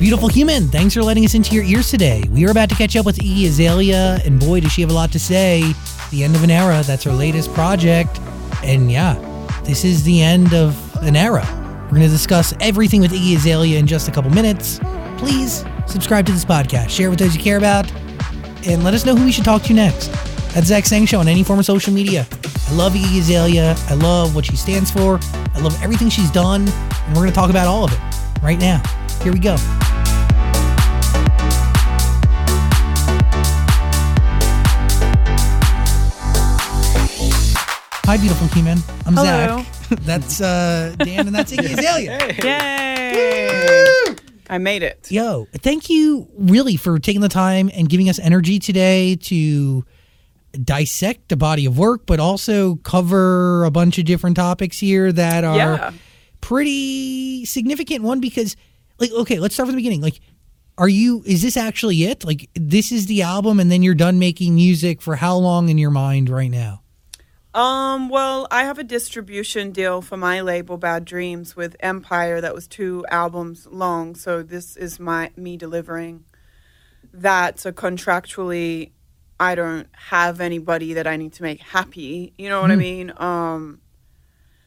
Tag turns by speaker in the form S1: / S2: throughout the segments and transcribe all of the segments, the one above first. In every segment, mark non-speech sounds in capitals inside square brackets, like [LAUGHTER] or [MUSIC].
S1: Beautiful human, thanks for letting us into your ears today. We are about to catch up with Iggy Azalea, and boy, does she have a lot to say. The end of an era, that's her latest project. And yeah, this is the end of an era. We're going to discuss everything with Iggy Azalea in just a couple minutes. Please subscribe to this podcast, share it with those you care about, and let us know who we should talk to next. That's Zach Sang Show on any form of social media. I love Iggy Azalea. I love what she stands for. I love everything she's done. And we're going to talk about all of it right now. Here we go. Hi, beautiful human. I'm
S2: Hello.
S1: Zach. [LAUGHS] That's uh, Dan, and that's Iggy [LAUGHS] Azalea.
S2: Yay! I made it.
S1: Yo, thank you really for taking the time and giving us energy today to dissect the body of work, but also cover a bunch of different topics here that are
S2: Yeah.
S1: pretty significant. One, because, like, okay, let's start from the beginning. Like, are you, is this actually it? Like, this is the album, and then you're done making music for how long in your mind right now?
S2: Um, well, I have a distribution deal for my label Bad Dreams with Empire that was two albums long, so this is my me delivering that. So contractually I don't have anybody that I need to make happy. You know what I mean? Um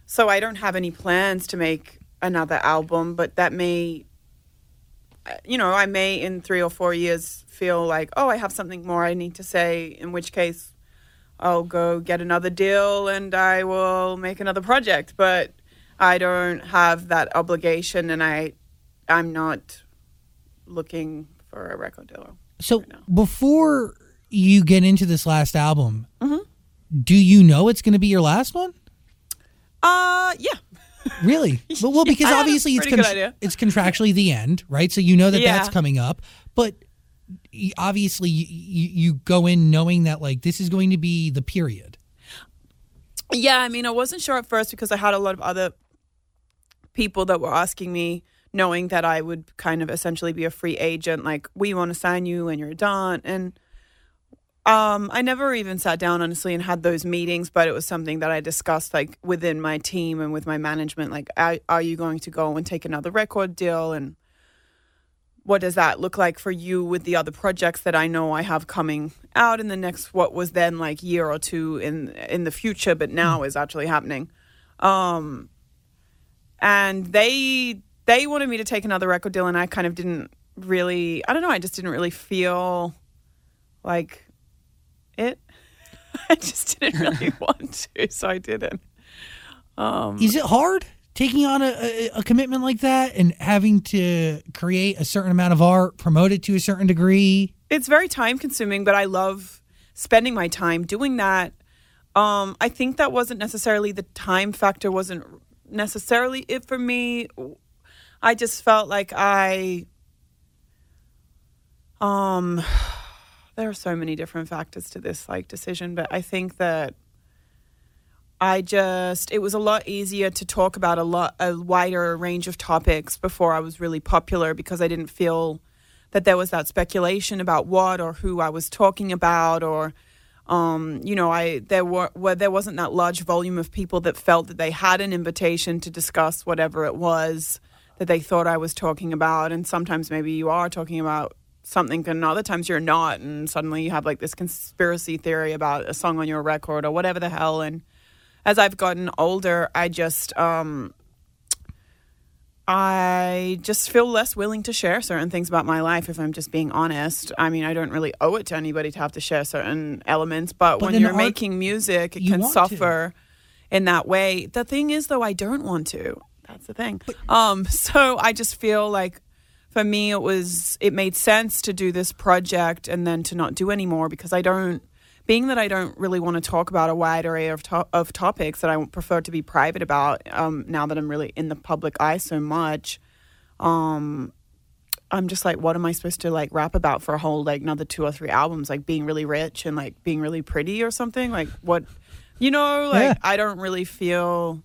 S2: so I don't have any plans to make another album, but that may uh, you know, I may in 3 or 4 years feel like, "Oh, I have something more I need to say," in which case I'll go get another deal and I will make another project. But I don't have that obligation, and I, I'm not looking for a record deal.
S1: So,
S2: now.
S1: before you get into this last album,
S2: Mm-hmm.
S1: do you know it's going to be your last one?
S2: Uh, yeah, [LAUGHS]
S1: Really? But well, [LAUGHS] because
S2: a
S1: obviously it's
S2: idea.
S1: it's contractually the end, right? So you know that
S2: Yeah.
S1: that's coming up, but obviously you, you go in knowing that like this is going to be the period.
S2: yeah. I mean, I wasn't sure at first because I had a lot of other people that were asking me, knowing that I would kind of essentially be a free agent, like we want to sign you and you're done, and. Um, I never even sat down honestly and had those meetings, but it was something that I discussed like within my team and with my management. Like, are, are you going to go and take another record deal, and what does that look like for you with the other projects that I know I have coming out in the next what was then like year or two in in the future, but now is actually happening. Um, and they they wanted me to take another record deal, and I kind of didn't really. I don't know. I just didn't really feel like it. [LAUGHS] I just didn't really [LAUGHS] want to, so I didn't. Um,
S1: Is it hard taking on a, a, commitment like that and having to create a certain amount of art, promote it to a certain degree?
S2: it's very time consuming, but I love spending my time doing that. Um, I think that wasn't necessarily the time factor wasn't necessarily it for me. I just felt like I um [SIGHS] there are so many different factors to this like decision, but I think that I just it was a lot easier to talk about a lot a wider range of topics before I was really popular because I didn't feel that there was that speculation about what or who I was talking about or um, you know I there were where there wasn't that large volume of people that felt that they had an invitation to discuss whatever it was that they thought I was talking about. And sometimes maybe you are talking about something and other times you're not. And suddenly you have like this conspiracy theory about a song on your record or whatever the hell. And as I've gotten older I just um I just feel less willing to share certain things about my life if I'm just being honest. I mean, I don't really owe it to anybody to have to share certain elements, but,
S1: But
S2: when you're making music, it can
S1: want to.
S2: suffer in that way. The thing is though, I don't want to. That's the thing. Um so I just feel like for me it was it made sense to do this project and then to not do anymore because I don't being that I don't really want to talk about a wide array of to- of topics that I prefer to be private about um, now that I'm really in the public eye so much um I'm just like what am I supposed to like rap about for a whole like another two or three albums like being really rich and like being really pretty or something like what you know like
S1: Yeah.
S2: I don't really feel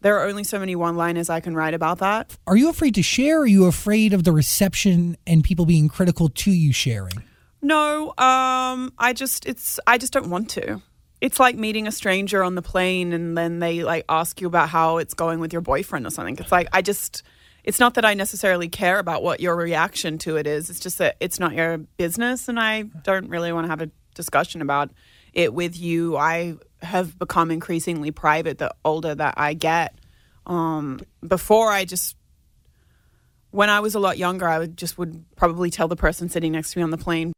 S2: there are only so many one liners I can write about that
S1: Are you afraid to share? Or are you afraid of the reception and people being critical to you sharing?
S2: No, um, I just it's I just don't want to. It's like meeting a stranger on the plane and then they like ask you about how it's going with your boyfriend or something. It's like I just it's not that I necessarily care about what your reaction to it is. It's just that it's not your business, and I don't really want to have a discussion about it with you. I have become increasingly private the older that I get. Um, before, I just when I was a lot younger, I would just would probably tell the person sitting next to me on the plane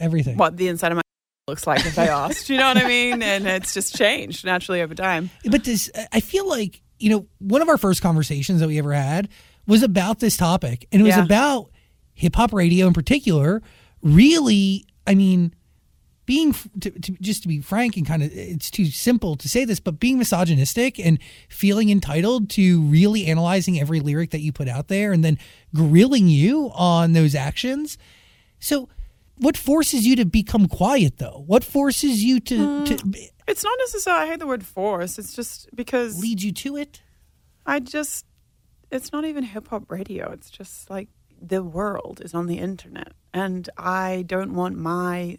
S1: Everything.
S2: what the inside of my [LAUGHS] looks like if they [LAUGHS] asked. You know what I mean? And it's just changed naturally over time.
S1: But this, I feel like, you know, one of our first conversations that we ever had was about this topic. And it was
S2: Yeah.
S1: about hip hop radio in particular. Really, I mean, being, to, to, just to be frank and kind of, it's too simple to say this, but being misogynistic and feeling entitled to really analyzing every lyric that you put out there and then grilling you on those actions. So, what forces you to become quiet though? What forces you to, uh, to
S2: It's not necessarily, I hate the word force. It's just because
S1: lead you to it?
S2: I just, it's not even hip hop radio. It's just like the world is on the internet. And I don't want my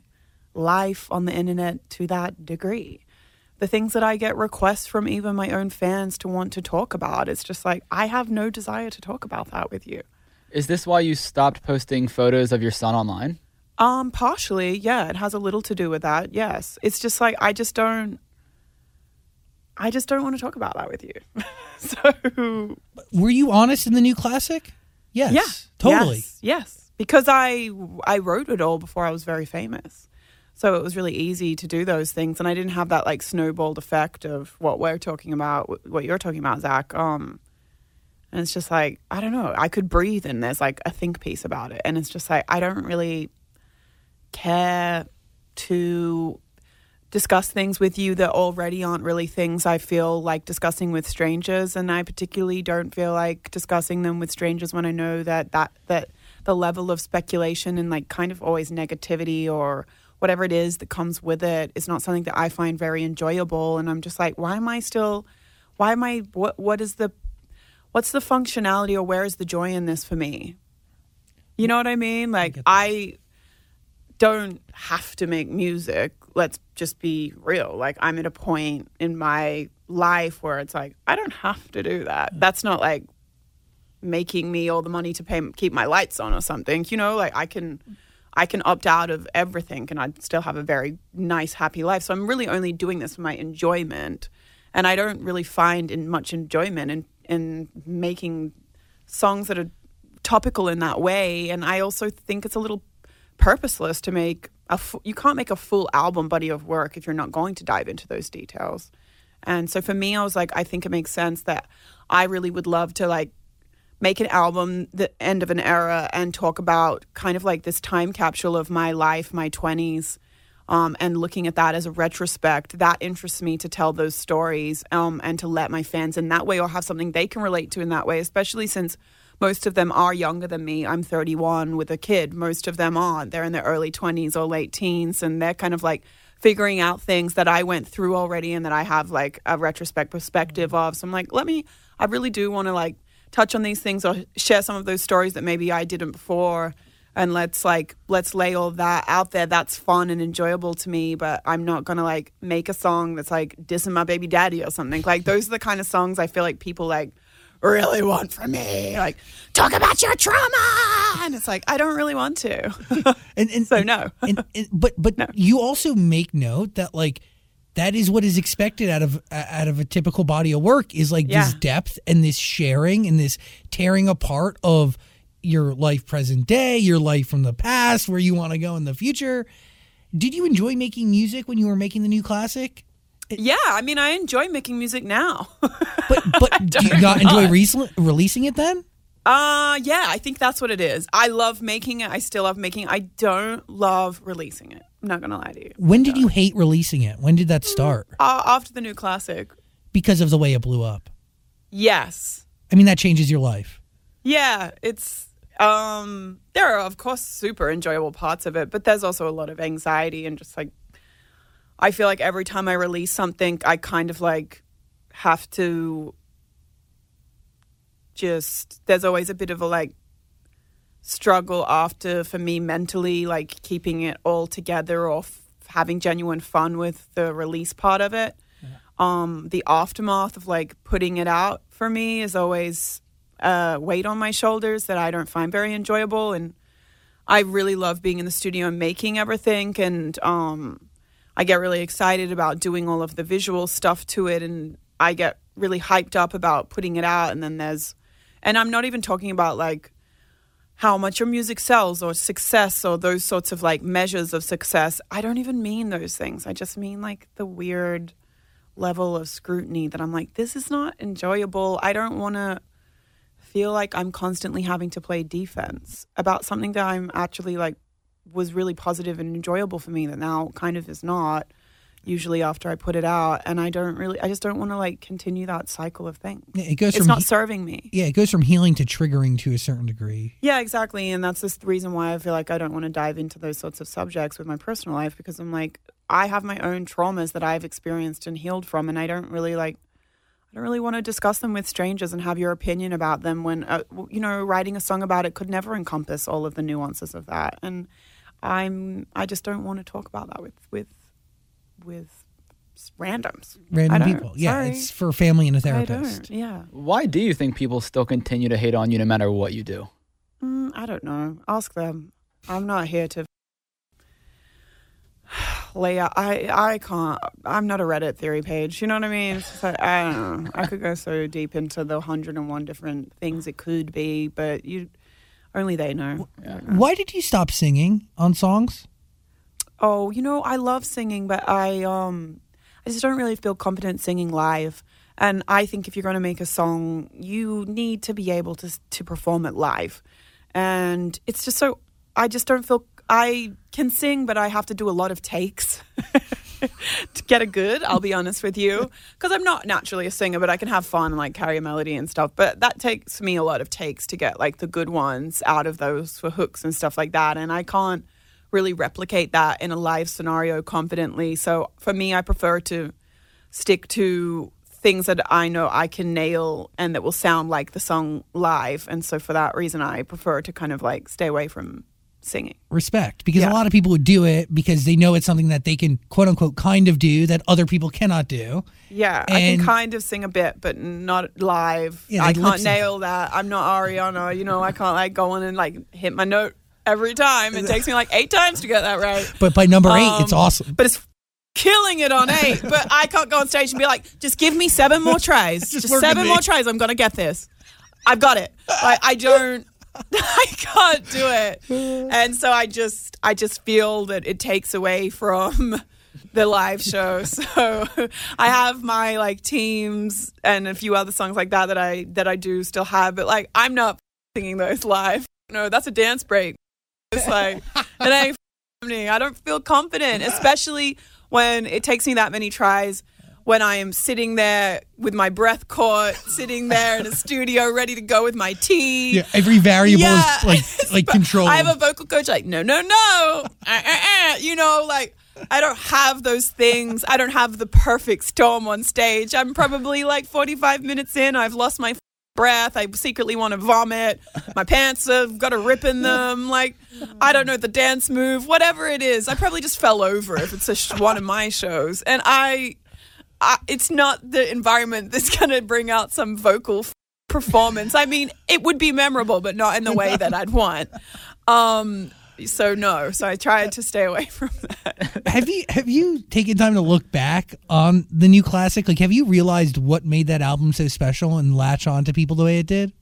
S2: life on the internet to that degree. The things that I get requests from even my own fans to want to talk about, it's just like, I have no desire to talk about that with you.
S3: Is this why you stopped posting photos of your son online?
S2: Um, partially, yeah, it has a little to do with that. Yes, it's just like I just don't, I just don't want to talk about that with you. [LAUGHS] so
S1: Were you honest in the new classic? Yes.
S2: yeah,
S1: Totally.
S2: yes, yes, because I I wrote it all before I was very famous, so it was really easy to do those things, and I didn't have that like snowballed effect of what we're talking about, what you're talking about, Zach. Um, and it's just like I don't know, I could breathe, and there's like a think piece about it, and it's just like I don't really care to discuss things with you that already aren't really things I feel like discussing with strangers. And I particularly don't feel like discussing them with strangers when I know that that that the level of speculation and like kind of always negativity or whatever it is that comes with it is not something that I find very enjoyable. And I'm just like why am I still why am I what what is the what's the functionality or where is the joy in this for me? You know what I mean? Like. I don't have to make music. Let's just be real. Like I'm at a point in my life where it's like I don't have to do that. That's not like making me all the money to pay keep my lights on or something. You know, like I can I can opt out of everything and I'd still have a very nice happy life. So I'm really only doing this for my enjoyment. And I don't really find in much enjoyment in in making songs that are topical in that way and I also think it's a little purposeless to make a you can't make a full album body of work if you're not going to dive into those details. And so for me I was like I think it makes sense that I really would love to like make an album the end of an era and talk about kind of like this time capsule of my life, my 20s. Um, and looking at that as a retrospect, that interests me to tell those stories um, and to let my fans in that way or have something they can relate to in that way, especially since most of them are younger than me. I'm 31 with a kid. Most of them aren't. They're in their early 20s or late teens, and they're kind of like figuring out things that I went through already and that I have like a retrospect perspective of. So I'm like, let me, I really do want to like touch on these things or share some of those stories that maybe I didn't before. And let's like, let's lay all that out there. That's fun and enjoyable to me, but I'm not to like make a song that's like dissing my baby daddy or something. Like, those are the kind of songs I feel like people like, really want from me. Like, talk about your trauma. And it's like, I don't really want to. [LAUGHS]
S1: And, and
S2: So no.
S1: and, and but but you also make note that like that is what is expected out of out of a typical body of work is like this depth and this sharing and this tearing apart of your life present day, your life from the past, where you want to go in the future. Did you enjoy making music when you were making the new classic?
S2: Yeah. I mean, I enjoy making music now. [LAUGHS]
S1: But but do you not enjoy re- releasing it then?
S2: Uh yeah, I think that's what it is. I love making it. I still love making it. I don't love releasing it. I'm not gonna lie to you.
S1: When did you hate releasing it? When did that start?
S2: Uh, after the new classic,
S1: Because of the way it blew up.
S2: yes,
S1: I mean, that changes your life.
S2: yeah, it's um. There are of course super enjoyable parts of it, but there's also a lot of anxiety and just like I feel like every time I release something, I kind of like have to just. There's always a bit of a like struggle after for me mentally, like keeping it all together or f- having genuine fun with the release part of it. Um, the aftermath of like putting it out for me is always a weight on my shoulders that I don't find very enjoyable. And I really love being in the studio and making everything. And um, I get really excited about doing all of the visual stuff to it. And I get really hyped up about putting it out. And then there's, and I'm not even talking about like how much your music sells or success or those sorts of like measures of success. I don't even mean those things. I just mean like the weird level of scrutiny that I'm like, this is not enjoyable. I don't want to feel like I'm constantly having to play defense about something that I'm actually like was really positive and enjoyable for me that now kind of is not usually after I put it out and I don't really I just don't want to like continue that cycle of things.
S1: Yeah, it goes
S2: It's
S1: from
S2: not
S1: he-
S2: serving me.
S1: yeah, it goes from healing to triggering to a certain degree.
S2: Yeah, exactly. And that's the reason why I feel like I don't want to dive into those sorts of subjects with my personal life because I'm like, I have my own traumas that I've experienced and healed from, and I don't really like, I don't really want to discuss them with strangers and have your opinion about them when, uh, you know, writing a song about it could never encompass all of the nuances of that. And I'm, I just don't want to talk about that with, with, with randoms.
S1: Random people. Yeah,
S2: Sorry.
S1: it's for family and a therapist.
S2: Yeah.
S3: Why do you think people still continue to hate on you no matter what you do?
S2: Mm, I don't know. Ask them. I'm not here to [SIGHS] lay out. I I can't. I'm not a Reddit theory page. You know what I mean? It's just like, I don't know. I could go so deep into the hundred and one different things it could be, but you only they know.
S1: Why did you stop singing on songs?
S2: Oh, you know, I love singing, but I um I just don't really feel confident singing live. And I think if you're going to make a song, you need to be able to to perform it live. And it's just so I just don't feel I can sing, but I have to do a lot of takes [LAUGHS] [LAUGHS] to get a good. I'll be honest with you, because I'm not naturally a singer, but I can have fun and like carry a melody and stuff. But that takes me a lot of takes to get like the good ones out of those for hooks and stuff like that. And I can't really replicate that in a live scenario confidently. So for me, I prefer to stick to things that I know I can nail and that will sound like the song live. And so for that reason, I prefer to kind of like stay away from singing.
S1: Respect, because a lot of people would do it because they know it's something that they can quote unquote kind of do that other people cannot do.
S2: Yeah, I can kind of sing a bit, but not live.
S1: Yeah,
S2: I can't nail that. I'm not Ariana. You know, I can't like go on and like hit my note every time. It takes me like eight times to get that right.
S1: But by number eight, it's
S2: Um,
S1: awesome.
S2: But it's killing it on eight. [LAUGHS] but I can't go on stage and be like, just give me seven more [LAUGHS] tries.
S1: Just
S2: just seven more tries. I'm gonna get this. I've got it. Like I don't. [LAUGHS] I can't do it, and so I just, I just feel that it takes away from [LAUGHS] the live show. [LAUGHS] So I have my like teams and a few other songs like that that I that I do still have, but like I'm not singing those live. No, that's a dance break. It's like ain't me. I don't feel confident, especially when it takes me that many tries. When I am sitting there with my breath caught, sitting there in a studio, ready to go with my tea.
S1: Yeah, every variable
S2: Yeah.
S1: is like like [LAUGHS] controlled.
S2: I have a vocal coach like, no, no, no. Uh, uh, uh. You know, like, I don't have those things. I don't have the perfect storm on stage. I'm probably like 45 minutes in. I've lost my breath. I secretly want to vomit. My pants have got a rip in them. Like, I don't know the dance move, whatever it is. I probably just fell over if it's a sh- one of my shows. And I, I, it's not the environment that's [LAUGHS] going to bring out some vocal f- performance. I mean, it would be memorable, but not in the way that I'd want. Um, so no, so I tried to stay away [LAUGHS] from that.
S1: have you have you taken time to look back on the new classic? Like, have you realized what made that album so special and latch on to people the way it did?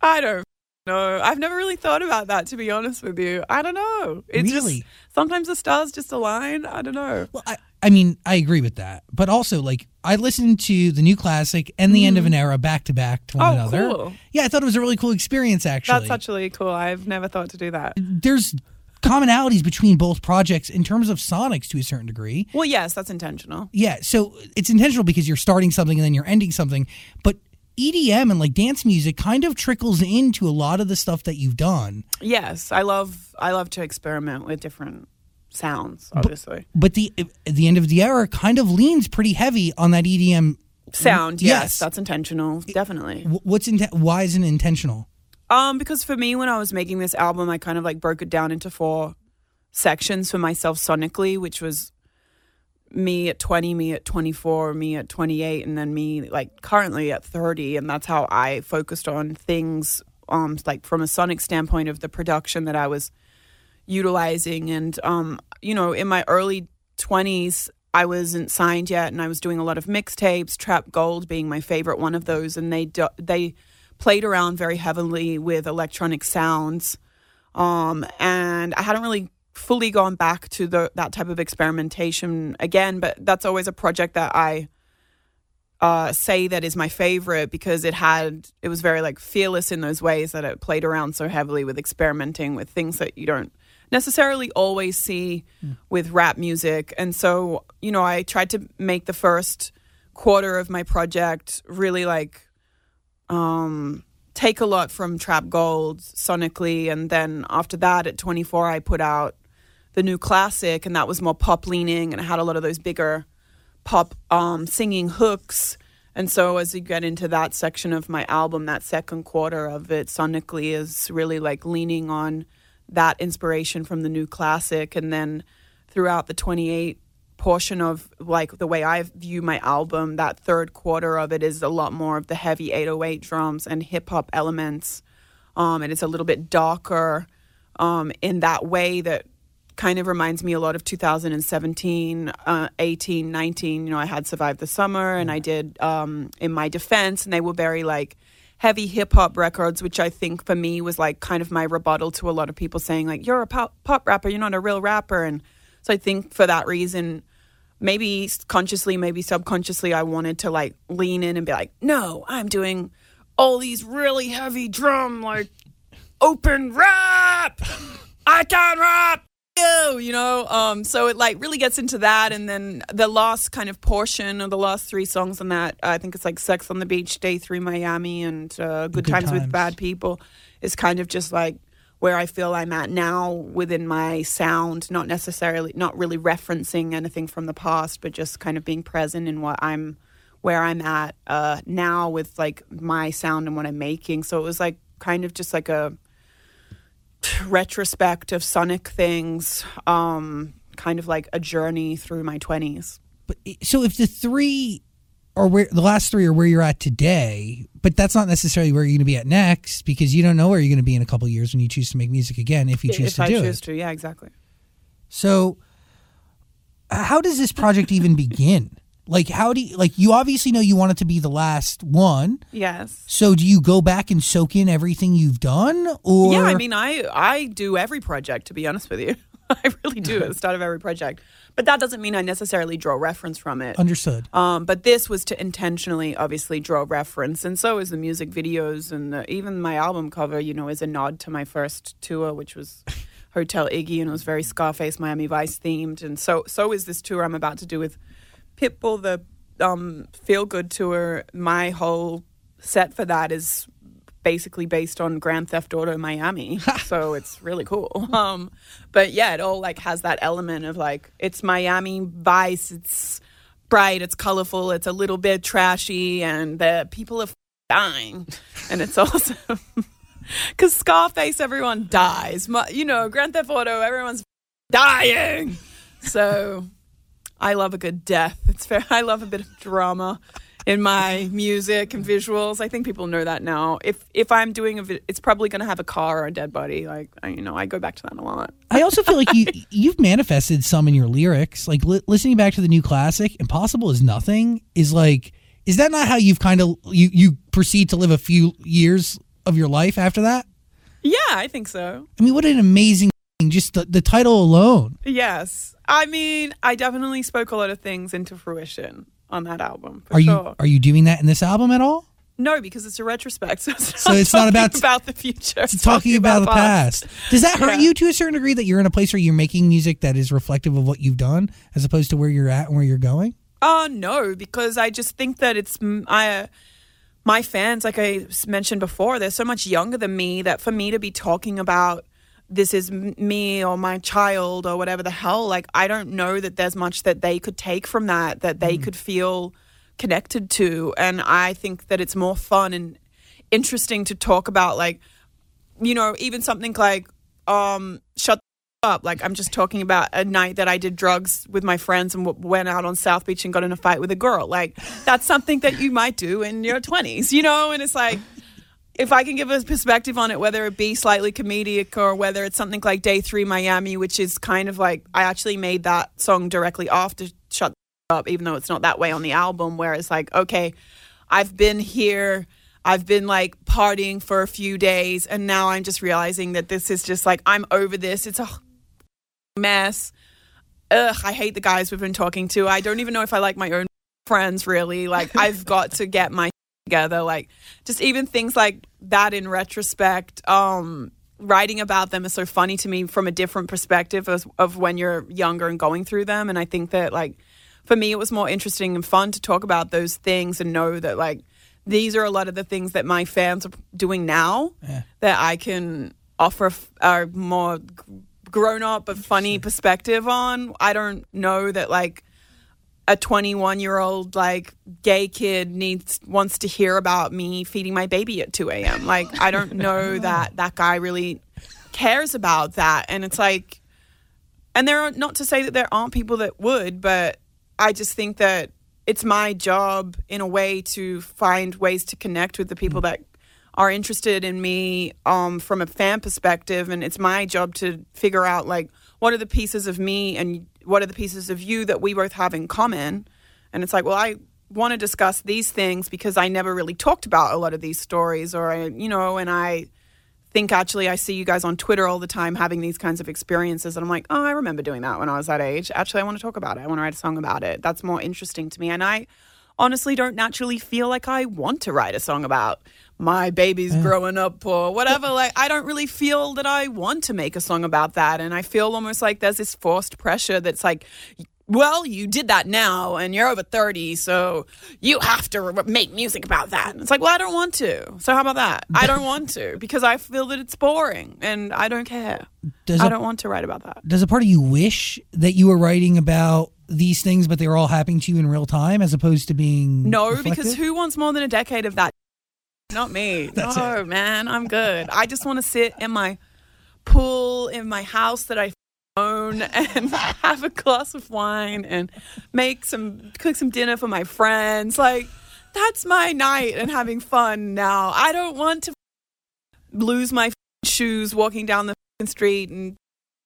S2: I don't know. I've never really thought about that, to be honest with you. I don't know. It's
S1: Really?
S2: just sometimes the stars just align. I don't know.
S1: Well, I, I mean, I agree with that, but also like I listened to the new classic and the end of an mm. era back to back to one
S2: Oh,
S1: another.
S2: cool.
S1: Yeah, I thought it was a really cool experience. Actually,
S2: That's actually cool. I've never thought to do that.
S1: there's commonalities between both projects in terms of sonics to a certain degree.
S2: Well, yes, that's intentional.
S1: Yeah, so it's intentional because you're starting something and then you're ending something, but EDM and like dance music kind of trickles into a lot of the stuff that you've done.
S2: Yes, I love I love to experiment with different sounds. Obviously,
S1: But the the end of the era kind of leans pretty heavy on that EDM.
S2: sound. Yes,
S1: Yes.
S2: that's intentional. Definitely.
S1: What's in, why is it intentional?
S2: Um, because for me, when I was making this album, I kind of like broke it down into four sections for myself sonically, which was me at 20, me at 24, me at 28, and then me like currently at 30. And that's how I focused on things, um, like from a sonic standpoint of the production that I was utilizing. And, um, you know, in my early 20s, I wasn't signed yet, and I was doing a lot of mixtapes. Trap Gold being my favorite one of those, and they do, they played around very heavily with electronic sounds, um, and I hadn't really fully gone back to the that type of experimentation again. But that's always a project that I uh, say that is my favorite because it had it was very like fearless in those ways that it played around so heavily with experimenting with things that you don't necessarily always see mm. with rap music. And so, you know, I tried to make the first quarter of my project really like um take a lot from Trap Gold sonically and then after that at 24 I put out the new classic and that was more pop leaning and it had a lot of those bigger pop um singing hooks. And so as you get into that section of my album that second quarter of it sonically is really like leaning on that inspiration from the new classic. And then throughout the 28 portion of like the way I view my album that third quarter of it is a lot more of the heavy 808 drums and hip hop elements. Um, and it's a little bit darker um, in that way that kind of reminds me a lot of 2017 uh, 18 19 you know I had survived the summer and I did um, in my defense and they were very like heavy hip hop records, which I think for me was like kind of my rebuttal to a lot of people saying like you're a pop, pop rapper, you're not a real rapper, and so I think for that reason, maybe consciously, maybe subconsciously, I wanted to like lean in and be like, no, I'm doing all these really heavy drum like open rap. I can rap you, you know. Um, so it like really gets into that, and then the last kind of portion of the last three songs on that, I think it's like "Sex on the Beach," "Day Three," Miami, and uh, "Good, Good times, times with Bad People," is kind of just like where I feel I'm at now within my sound, not necessarily, not really referencing anything from the past, but just kind of being present in what I'm, where I'm at uh, now with like my sound and what I'm making. So it was like kind of just like a retrospect of sonic things, um, kind of like a journey through my 20s.
S1: But so if the three are where the last three are where you're at today, but that's not necessarily where you're going to be at next because you don't know where you're going to be in a couple years when you choose to make music again if you choose
S2: if
S1: to
S2: I
S1: do
S2: choose
S1: it.
S2: To, yeah, exactly.
S1: So, how does this project even begin? Like, how do you, like, you obviously know you want it to be the last one.
S2: Yes.
S1: So do you go back and soak in everything you've done or?
S2: Yeah, I mean, I, I do every project, to be honest with you. [LAUGHS] I really do at the start of every project. But that doesn't mean I necessarily draw reference from it.
S1: Understood.
S2: Um, but this was to intentionally, obviously, draw reference, and so is the music videos and the, even my album cover. You know, is a nod to my first tour, which was Hotel Iggy, and it was very Scarface, Miami Vice themed, and so so is this tour I'm about to do with Pitbull, the um, Feel Good tour, my whole set for that is basically based on Grand Theft Auto Miami. [LAUGHS] so it's really cool. Um, but yeah, it all like has that element of like it's Miami Vice. It's bright. It's colorful. It's a little bit trashy, and the people are dying, [LAUGHS] and it's awesome. [LAUGHS] Because Scarface, everyone dies. You know, Grand Theft Auto, everyone's dying. So I love a good death. It's fair. [LAUGHS] I love a bit of drama in my music and visuals. I think people know that now. If if I'm doing a, it's probably going to have a car or a dead body. Like I, you know, I go back to that a lot.
S1: I also feel like you [LAUGHS] you've manifested some in your lyrics. Like li- listening back to the new classic, "Impossible is Nothing" is like. Is that not how you've kind of you you proceed to live a few years of your life after that?
S2: Yeah, I think so.
S1: I mean, what an amazing just the, the title alone.
S2: Yes. I mean, I definitely spoke a lot of things into fruition on that album.
S1: are
S2: sure.
S1: you are you doing that in this album at all?
S2: No, because it's a retrospect. [LAUGHS] So it's,
S1: so it's not about
S2: about the future.
S1: It's, it's talking, talking, about, about the past. past. Does that hurt yeah. you to a certain degree that you're in a place where you're making music that is reflective of what you've done, as opposed to where you're at and where you're going?
S2: Uh, no, because I just think that it's I. My fans, like I mentioned before, they're so much younger than me that for me to be talking about this is me or my child or whatever the hell like i don't know that there's much that they could take from that that they mm. could feel connected to and i think that it's more fun and interesting to talk about like you know even something like um shut up. Like I'm just talking about a night that I did drugs with my friends and w- went out on South Beach and got in a fight with a girl. Like that's something that you might do in your 20s, you know? And it's like if I can give a perspective on it, whether it be slightly comedic or whether it's something like Day Three Miami, which is kind of like I actually made that song directly after Shut Up, even though it's not that way on the album, where it's like, okay, I've been here. I've been like partying for a few days, and now I'm just realizing that this is just like I'm over this. It's a [LAUGHS] mess. Ugh, I hate the guys we've been talking to. I don't even know if I like my own friends really. Like I've got to get my together. Like just even things like that in retrospect. Um, writing about them is so funny to me from a different perspective of, of when you're younger and going through them. And I think that like for me, it was more interesting and fun to talk about those things and know that like these are a lot of the things that my fans are doing now
S1: Yeah.
S2: that I can offer a more grown up but funny perspective on. I don't know that like a 21 year old like gay kid needs wants to hear about me feeding my baby at 2 a.m. Like I don't [LAUGHS] know that that guy really cares about that, and it's like, and there are not to say that there aren't people that would, but I just think that it's my job in a way to find ways to connect with the people that are interested in me um, from a fan perspective, and it's my job to figure out like what are the pieces of me and what are the pieces of you that we both have in common. And it's like, well, I want to discuss these things because I never really talked about a lot of these stories, or I, you know, and I think actually I see you guys on Twitter all the time having these kinds of experiences, and I'm like, oh, I remember doing that when I was that age. Actually, I want to talk about it. I want to write a song about it. That's more interesting to me, and I honestly don't naturally feel like I want to write a song about my baby's growing up or whatever. Like, I don't really feel that I want to make a song about that. And I feel almost like there's this forced pressure that's like, well, you did that now and you're over 30, so you have to re- make music about that. And it's like, well, I don't want to. So, how about that? I don't want to because I feel that it's boring and I don't care.
S1: Does
S2: I
S1: a,
S2: don't want to write about that.
S1: does a part of you wish that you were writing about these things, but they were all happening to you in real time, as opposed to being
S2: No,
S1: reflective?
S2: because who wants more than a decade of that? Not me. [LAUGHS] No, man, I'm good. I just want to sit in my pool in my house that I and [LAUGHS] have a glass of wine and make some cook some dinner for my friends. Like that's my night and having fun now. I don't want to lose my shoes walking down the street and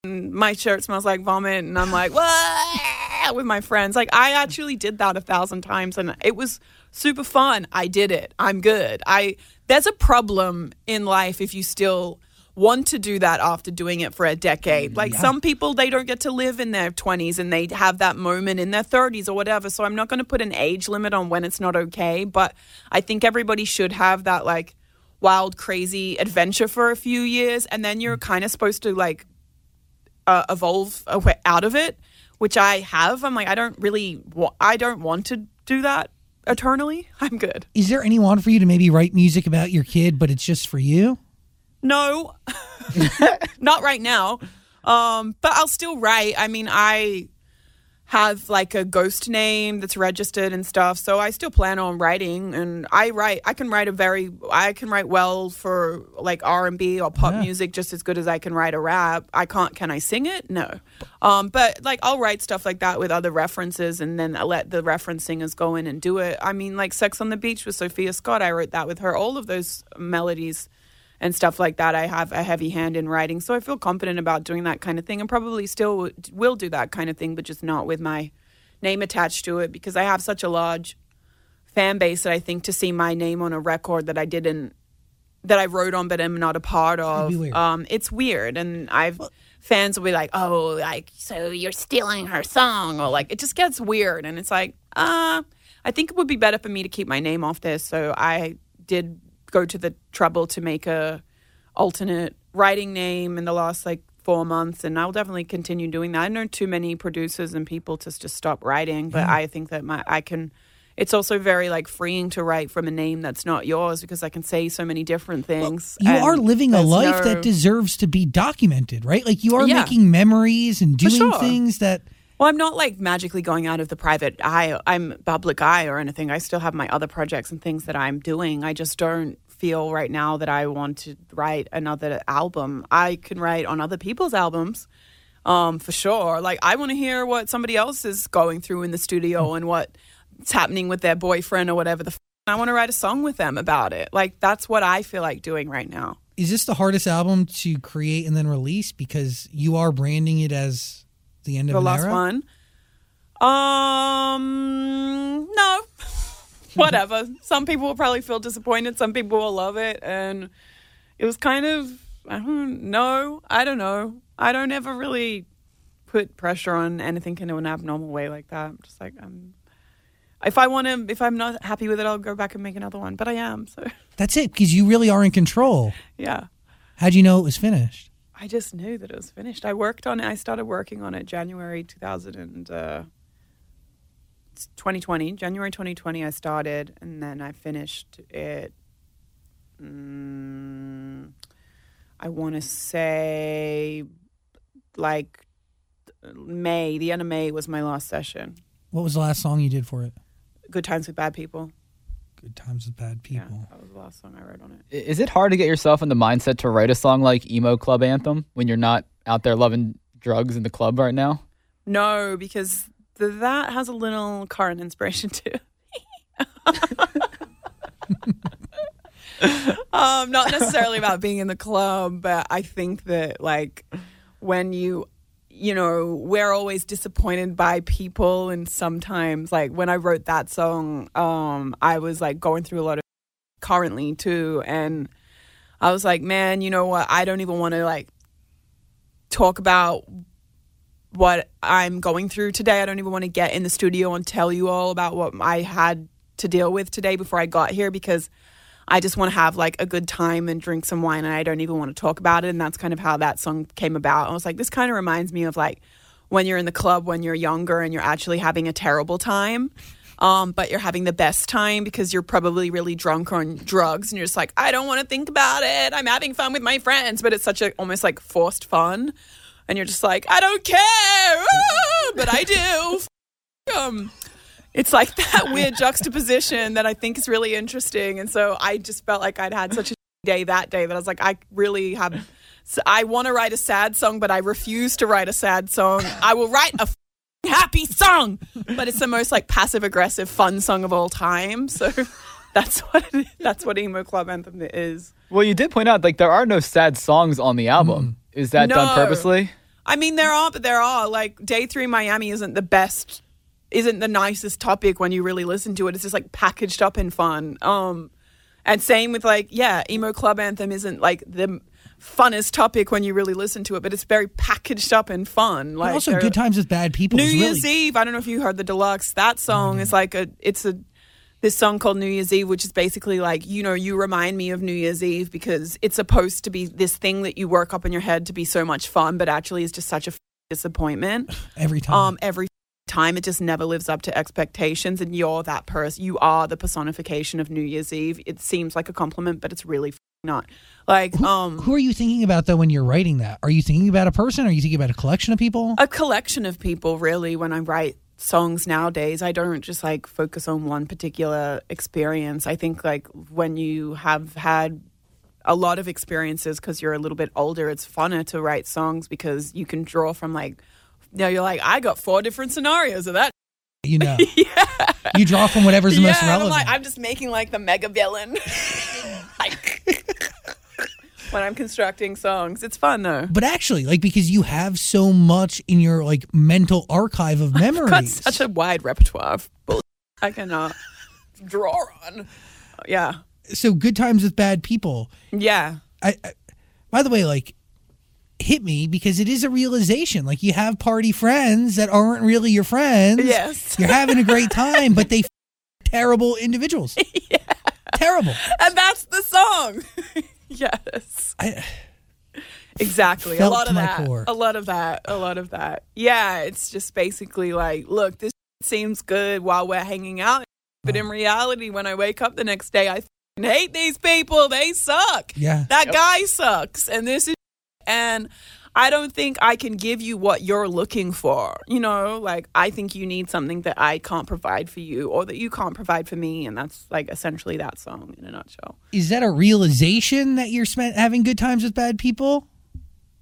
S2: and my shirt smells like vomit and I'm like, what? With my friends. Like, I actually did that a thousand times and it was super fun. I did it. I'm good. I, there's a problem in life if you still want to do that after doing it for a decade. Like, some people, they don't get to live in their 20s and they have that moment in their 30s or whatever. So I'm not going to put an age limit on when it's not okay. But I think everybody should have that, like, wild, crazy adventure for a few years. And then you're kind of supposed to, like, uh, evolve out of it, which I have. I'm like, I don't really, wa- I don't want to do that eternally. [LAUGHS] I'm good.
S1: Is there anyone for you to maybe write music about your kid, but it's just for you?
S2: No, [LAUGHS] not right now. Um, but I'll still write. I mean, I have like a ghost name that's registered and stuff, so I still plan on writing. And I write. I can write a very. I can write well for like R and B or pop
S1: Yeah.
S2: music just as good as I can write a rap. I can't. Can I sing it? No. Um, but like I'll write stuff like that with other references, and then I let the reference singers go in and do it. I mean, like Sex on the Beach with Sophia Scott. I wrote that with her. All of those melodies and stuff like that. I have a heavy hand in writing, so I feel confident about doing that kind of thing, and probably still will do that kind of thing, but just not with my name attached to it because I have such a large fan base that I think to see my name on a record that I didn't that I wrote on but am not a part of,
S1: weird.
S2: um, it's weird, and I've. Fans will be like, "Oh, like so you're stealing her song," or like it just gets weird, and it's like, uh, I think it would be better for me to keep my name off this. So I did go to the trouble to make a alternate writing name in the last like four months, and I'll definitely continue doing that. I know too many producers and people to just stop writing, but I think that my I can. It's also very like freeing to write from a name that's not yours because I can say so many different things.
S1: You are living a life
S2: no-
S1: that deserves to be documented, right? Like you are
S2: Yeah.
S1: making memories and doing
S2: sure.
S1: things that
S2: Well, I'm not like magically going out of the private eye. I'm public eye or anything. I still have my other projects and things that I'm doing. I just don't feel right now that I want to write another album. I can write on other people's albums. um, for sure. Like I want to hear what somebody else is going through in the studio and what's happening with their boyfriend or whatever. The f- I want to write a song with them about it. Like that's what I feel like doing right now.
S1: Is this the hardest album to create and then release because you are branding it as the end of
S2: the last
S1: era?
S2: one. Um, no, [LAUGHS] [LAUGHS] whatever. Some people will probably feel disappointed. Some people will love it, and it was kind of I don't know. I don't know. I don't ever really put pressure on anything in an abnormal way like that. I'm just like I'm. If I want to, if I'm not happy with it, I'll go back and make another one. But I am, so [LAUGHS]
S1: That's it because you really are in control.
S2: yeah.
S1: How'd you know it was finished?
S2: I just knew that it was finished. I worked on it. I started working on it January 2000 and uh, 2020. January 2020, I started, and then I finished it. Mm, I want to say like May. The end of May was my last session.
S1: What was the last song you did for it?
S2: Good times with bad people.
S1: Good Times with Bad People.
S2: Yeah,
S1: People.
S2: that was the last song I wrote on it.
S3: Is it hard to get yourself in the mindset to write a song like Emo Club Anthem when you're not out there loving drugs in the club right now?
S2: No, because th- that has a little current inspiration [LAUGHS] too. um, not necessarily about being in the club, but I think that like when you you know, we're always disappointed by people and sometimes like when I wrote that song, um, I was like going through a lot of currently too and I was like, man, you know what? I don't even want to like talk about what I'm going through today. I don't even want to get in the studio and tell you all about what I had to deal with today before I got here because I just want to have like a good time and drink some wine and I don't even want to talk about it. And that's kind of how that song came about. I was like, this kind of reminds me of like when you're in the club when you're younger and you're actually having a terrible time. Um, but you're having the best time because you're probably really drunk on drugs and you're just like, I don't want to think about it. I'm having fun with my friends, but it's such a almost like forced fun. And you're just like, I don't care, ah, but I do. Um, it's like that [LAUGHS] weird juxtaposition that I think is really interesting. And so I just felt like I'd had such a day that day that I was like, I really have. so I want to write a sad song, but I refuse to write a sad song. I will write a f- happy song, but it's the most like passive aggressive fun song of all time. So [LAUGHS] that's what it is. that's what emo club anthem is.
S3: Well, you did point out like there are no sad songs on the album. Is that done purposely?
S2: I mean, there are, but there are. Like, Day Three Miami isn't the best, isn't the nicest topic when you really listen to it. It's just like packaged up in fun. Um, and same with like, yeah, emo club anthem isn't like the funnest topic when you really listen to it, but it's very packaged up and fun.
S1: But
S2: Like,
S1: also, Good Times with Bad People
S2: New
S1: is
S2: Year's
S1: really
S2: Eve. I don't know if you heard the deluxe. That song is like a. It's a. This song called New Year's Eve, which is basically like you know you remind me of New Year's Eve because it's supposed to be this thing that you work up in your head to be so much fun, but actually is just such a f- disappointment. [LAUGHS]
S1: every time.
S2: Um, every time it just never lives up to expectations, and you're that person. You are the personification of New Year's Eve. It seems like a compliment, but it's really f- not. Like um,
S1: Who are you thinking about though when you're writing that? Are you thinking about a person? Are you thinking about a collection of people?
S2: a collection of people really when i write songs nowadays i don't just like focus on one particular experience. I think like when you have had a lot of experiences because you're a little bit older it's funner to write songs because you can draw from like you know you're like i got four different scenarios of that.
S1: You know, [LAUGHS] you draw from whatever's the
S2: yeah
S1: most
S2: and I'm
S1: relevant.
S2: like i'm just making like the mega villain. [LAUGHS] Like when i'm constructing songs it's fun though
S1: but actually, like because you have so much in your like mental archive of [LAUGHS] memories.
S2: got such a wide repertoire of bull I cannot [LAUGHS] draw on. Yeah.
S1: so good times with bad people.
S2: Yeah.
S1: I, I by the way, like hit me because it is a realization. Like you have party friends that aren't really your friends.
S2: Yes. [LAUGHS]
S1: You're having a great time, but they f- terrible individuals. Yeah. Terrible.
S2: And that's the song. [LAUGHS] yes.
S1: I,
S2: Exactly. A lot of that.
S1: core.
S2: A lot of that. A lot of that. Yeah. It's just basically like, look, this seems good while we're hanging out. But in reality, when I wake up the next day, I hate these people. They suck.
S1: yeah.
S2: That guy sucks. And this is, and I don't think I can give you what you're looking for. You know, like I think you need something that I can't provide for you or that you can't provide for me. And that's like essentially that song in a nutshell.
S1: Is that a realization that you're spent having good times with bad people?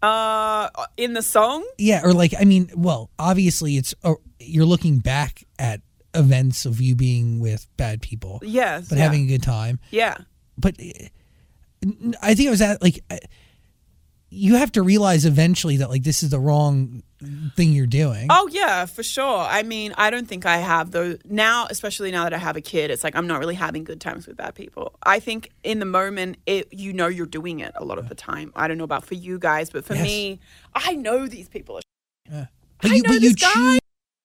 S2: Uh, in the song,
S1: Yeah, or like I mean, well, obviously it's uh, you're looking back at events of you being with bad people,
S2: yes,
S1: but
S2: yeah.
S1: having a good time.
S2: yeah.
S1: But I think it was at like you have to realize eventually that like this is the wrong thing you're doing.
S2: Oh yeah, for sure. I mean, I don't think I have those now, especially now that I have a kid. It's like I'm not really having good times with bad people. I think in the moment, it you know you're doing it a lot of the time. I don't know about for you guys, but for
S1: Yes.
S2: me, I know these people. Are Yeah.
S1: but
S2: I
S1: you but you choose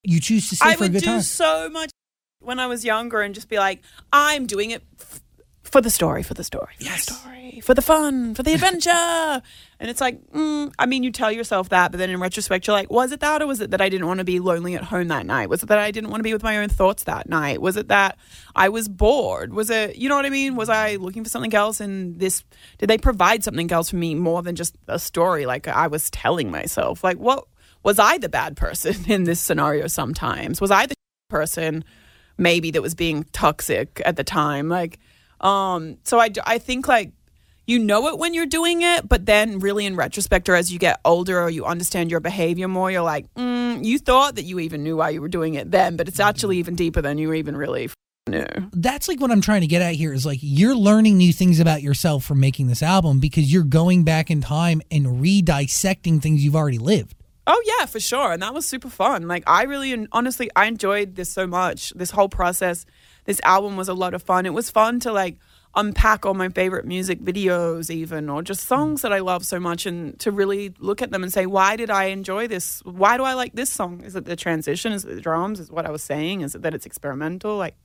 S1: you choose to stay
S2: I
S1: for a
S2: would
S1: good
S2: do
S1: time.
S2: so much when I was younger and just be like, I'm doing it f- for the story, for the story, for
S1: Yes.
S2: the story, for the fun, for the adventure. [LAUGHS] and it's like, mm, I mean, you tell yourself that, but then in retrospect, you're like, was it that or was it that I didn't want to be lonely at home that night? Was it that I didn't want to be with my own thoughts that night? Was it that I was bored? Was it, you know what I mean? Was I looking for something else and this, did they provide something else for me more than just a story like I was telling myself? Like, what? Was I the bad person [LAUGHS] in this scenario sometimes? Was I the [LAUGHS] person maybe that was being toxic at the time? Like, um, so I, I think like you know it when you're doing it, but then really in retrospect or as you get older or you understand your behavior more, you're like, mm, you thought that you even knew why you were doing it then, but it's actually even deeper than you even really f- knew.
S1: that's like what I'm trying to get at here is like you're learning new things about yourself from making this album because you're going back in time and re-dissecting things you've already lived.
S2: Oh yeah, for sure, and that was super fun. Like I really, and honestly, I enjoyed this so much. This whole process, this album was a lot of fun. It was fun to like unpack all my favorite music videos, even or just songs that I love so much, and to really look at them and say, why did I enjoy this? Why do I like this song? Is it the transition? Is it the drums? Is what I was saying? Is it that it's experimental? Like,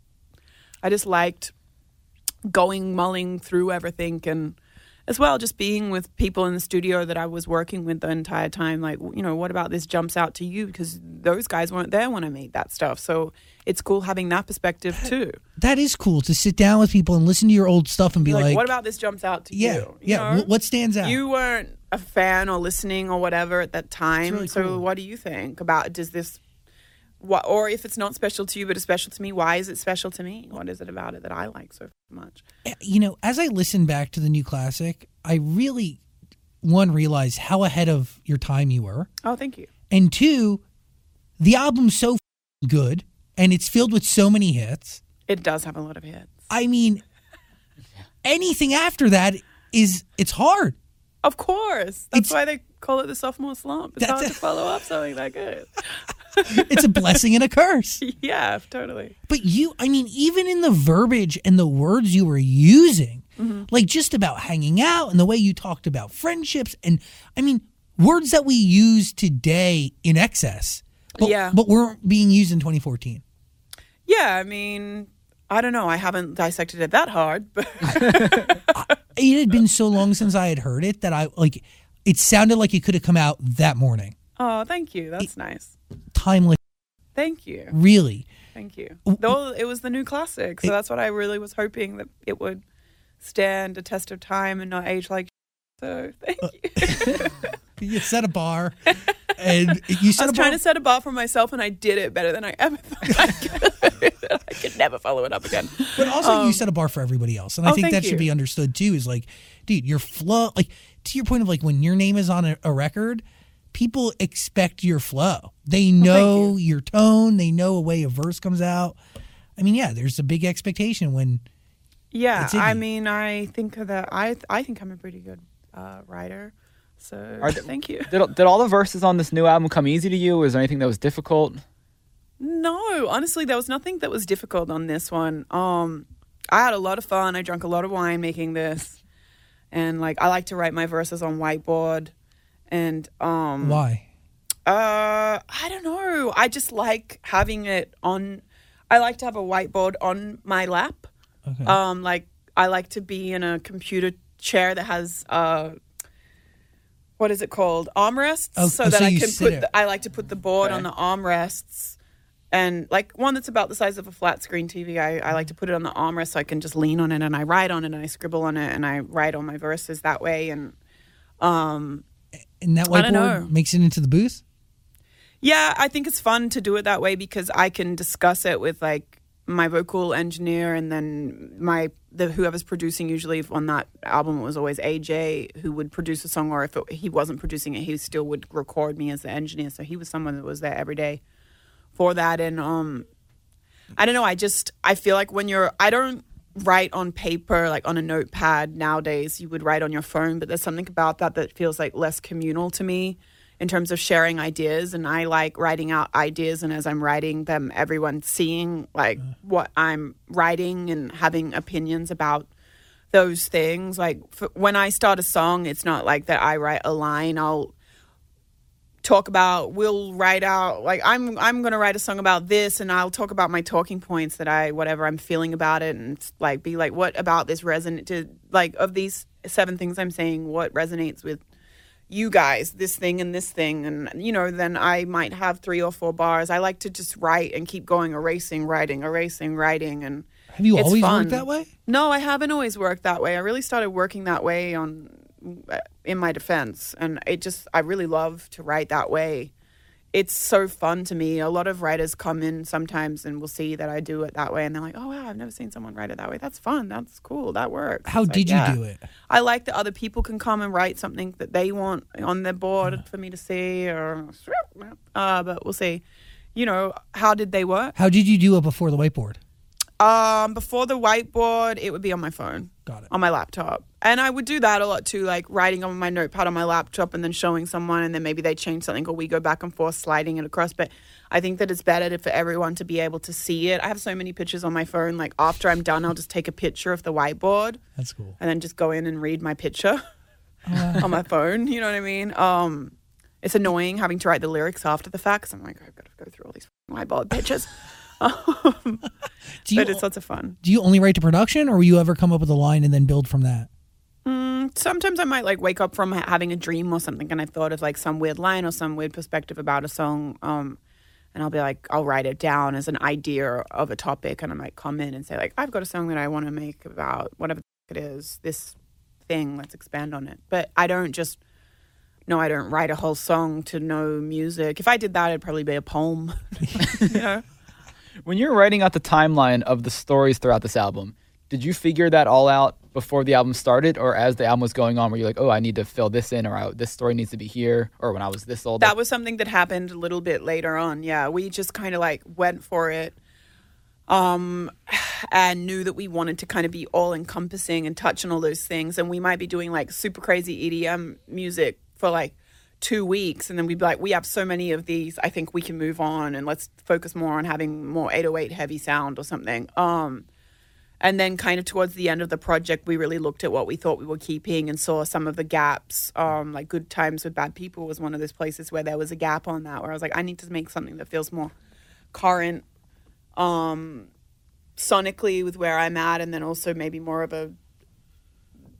S2: I just liked going mulling through everything and as well just being with people in the studio that I was working with the entire time like you know what about this jumps out to you because those guys weren't there when I made that stuff so it's cool having that perspective too
S1: That is cool to sit down with people and listen to your old stuff and be
S2: like,
S1: like,
S2: what about this jumps out to
S1: yeah,
S2: you, You
S1: yeah,
S2: know?
S1: what stands out?
S2: you weren't a fan or listening or whatever at that time
S1: really
S2: so
S1: cool.
S2: what do you think about does this what or if it's not special to you but it's special to me why is it special to me what is it about it that I like so much eh,
S1: you know, as I listen back to the new classic, I really one realize how ahead of your time you were,
S2: oh thank you
S1: and two, the album's so good and it's filled with so many hits.
S2: it does have a lot of hits
S1: I mean, anything after that is it's hard.
S2: Of course. That's
S1: It's-
S2: why they call it the sophomore slump. It's hard to [LAUGHS] follow up something that good.
S1: It's a blessing and a curse. [LAUGHS]
S2: yeah, totally.
S1: But you, I mean, even in the verbiage and the words you were using, mm-hmm. like just about hanging out and the way you talked about friendships, and I mean, words that we use today in excess, but,
S2: Yeah.
S1: but weren't being used in 2014.
S2: Yeah, I mean, I don't know. I haven't dissected it that hard, but [LAUGHS]
S1: It had been so long since I had heard it that I like it sounded like it could have come out that morning.
S2: Oh, thank you. That's nice.
S1: Timeless,
S2: Thank you.
S1: really.
S2: Thank you. Though it was the new classic, so that's what I really was hoping that it would stand a test of time and not age like. [LAUGHS] So thank
S1: Uh,
S2: you. [LAUGHS]
S1: You set a bar, [LAUGHS] and you
S2: I
S1: set
S2: was
S1: a bar.
S2: trying to set a bar for myself, and I did it better than I ever thought I could. I could never follow it up again.
S1: But also, you set a bar for everybody else, and I
S2: oh,
S1: think that should be understood too. Is like, dude, your flow, like to your point of like when your name is on a, a record, people expect your flow. They know your tone. They know a way a verse comes out. I mean, yeah, there's a big expectation when
S2: Yeah,
S1: It's
S2: I mean, I think that I I think I'm a pretty good uh, writer. So
S3: Are [LAUGHS]
S2: thank you.
S3: Did, did all the verses on this new album come easy to you? Was there anything that was difficult?
S2: No, honestly, there was nothing that was difficult on this one. Um, I had a lot of fun. I drank a lot of wine making this, and like I like to write my verses on whiteboard. And um,
S1: why?
S2: Uh, I don't know. I just like having it on. I like to have a whiteboard on my lap.
S1: Okay.
S2: Um, like I like to be in a computer chair that has uh, what is it called? Armrests,
S1: Oh,
S2: so
S1: oh,
S2: that
S1: so
S2: I can put. The, I like to put the board on the armrests, and like one that's about the size of a flat screen TV. I, I like to put it on the armrest so I can just lean on it and I write on it and I scribble on it and I write all my verses that way. And um,
S1: and that whiteboard makes it into the booth.
S2: Yeah, I think it's fun to do it that way because I can discuss it with like my vocal engineer and then my the whoever's producing usually on that album was always AJ who would produce a song or if it, he wasn't producing it he still would record me as the engineer. So he was someone that was there every day for that. And um I don't know I just I feel like when you're I don't write on paper like on a notepad nowadays you would write on your phone but there's something about that that feels like less communal to me in terms of sharing ideas and I like writing out ideas and as I'm writing them everyone seeing like what I'm writing and having opinions about those things. Like f when I start a song it's not like that I write a line I'll talk about we'll write out like I'm I'm going to write a song about this and I'll talk about my talking points that I whatever I'm feeling about it and like be like what about this resonate to like of these seven things I'm saying what resonates with you guys this thing and this thing and you know then I might have three or four bars I like to just write and keep going erasing writing erasing writing and
S1: Have you always
S2: fun.
S1: worked that way?
S2: no, I haven't always worked that way. I really started working that way on in my defense, and it just I really love to write that way. It's so fun to me. A lot of writers come in sometimes and will see that I do it that way, and they're like, "Oh wow, I've never seen someone write it that way. That's fun. That's cool. That works."
S1: How
S2: It's like,
S1: did you
S2: yeah.
S1: do it?
S2: I like that other people can come and write something that they want on their board for me to see, or uh, but we'll see. You know, how did they work?
S1: How did you do it before the whiteboard?
S2: Um, before the whiteboard, it would be on my phone
S1: Got it.
S2: on my laptop. And I would do that a lot too, like writing on my notepad on my laptop and then showing someone, and then maybe they change something or we go back and forth sliding it across. But I think that it's better to, for everyone to be able to see it. I have so many pictures on my phone. Like after I'm done, I'll just take a picture of the whiteboard
S1: That's cool.
S2: and then just go in and read my picture [LAUGHS] on my phone. You know what I mean? Um, it's annoying having to write the lyrics after the fact because I'm like, I've got to go through all these whiteboard pictures. Um, [LAUGHS]
S1: Do you,
S2: but it's lots of fun.
S1: do you only write to production, or will you ever come up with a line and then build from that?
S2: Mm, sometimes I might like wake up from having a dream or something, and I've thought of like some weird line or some weird perspective about a song. Um, and I'll be like, I'll write it down as an idea of a topic, and I might come in and say like, I've got a song that I want to make about whatever the f- it is, this thing. Let's expand on it. But I don't just. No, I don't write a whole song to no music. If I did that, it'd probably be a poem. [LAUGHS] you know?
S3: When you're writing out the timeline of the stories throughout this album, did you figure that all out before the album started, or as the album was going on, were you like, "Oh, I need to fill this in," or I, "This story needs to be here," or when I was this old?
S2: That was something that happened a little bit later on. Yeah, we just kind of like went for it, um, and knew that we wanted to kind of be all encompassing and touch on all those things. And we might be doing like super crazy EDM music for like two weeks, and then we'd be like, we have so many of these. I think we can move on and let's focus more on having more 808 heavy sound or something. Um, and then kind of towards the end of the project we really looked at what we thought we were keeping and saw some of the gaps um, like good times with bad people was one of those places where there was a gap on that where i was like i need to make something that feels more current um, sonically with where i'm at and then also maybe more of a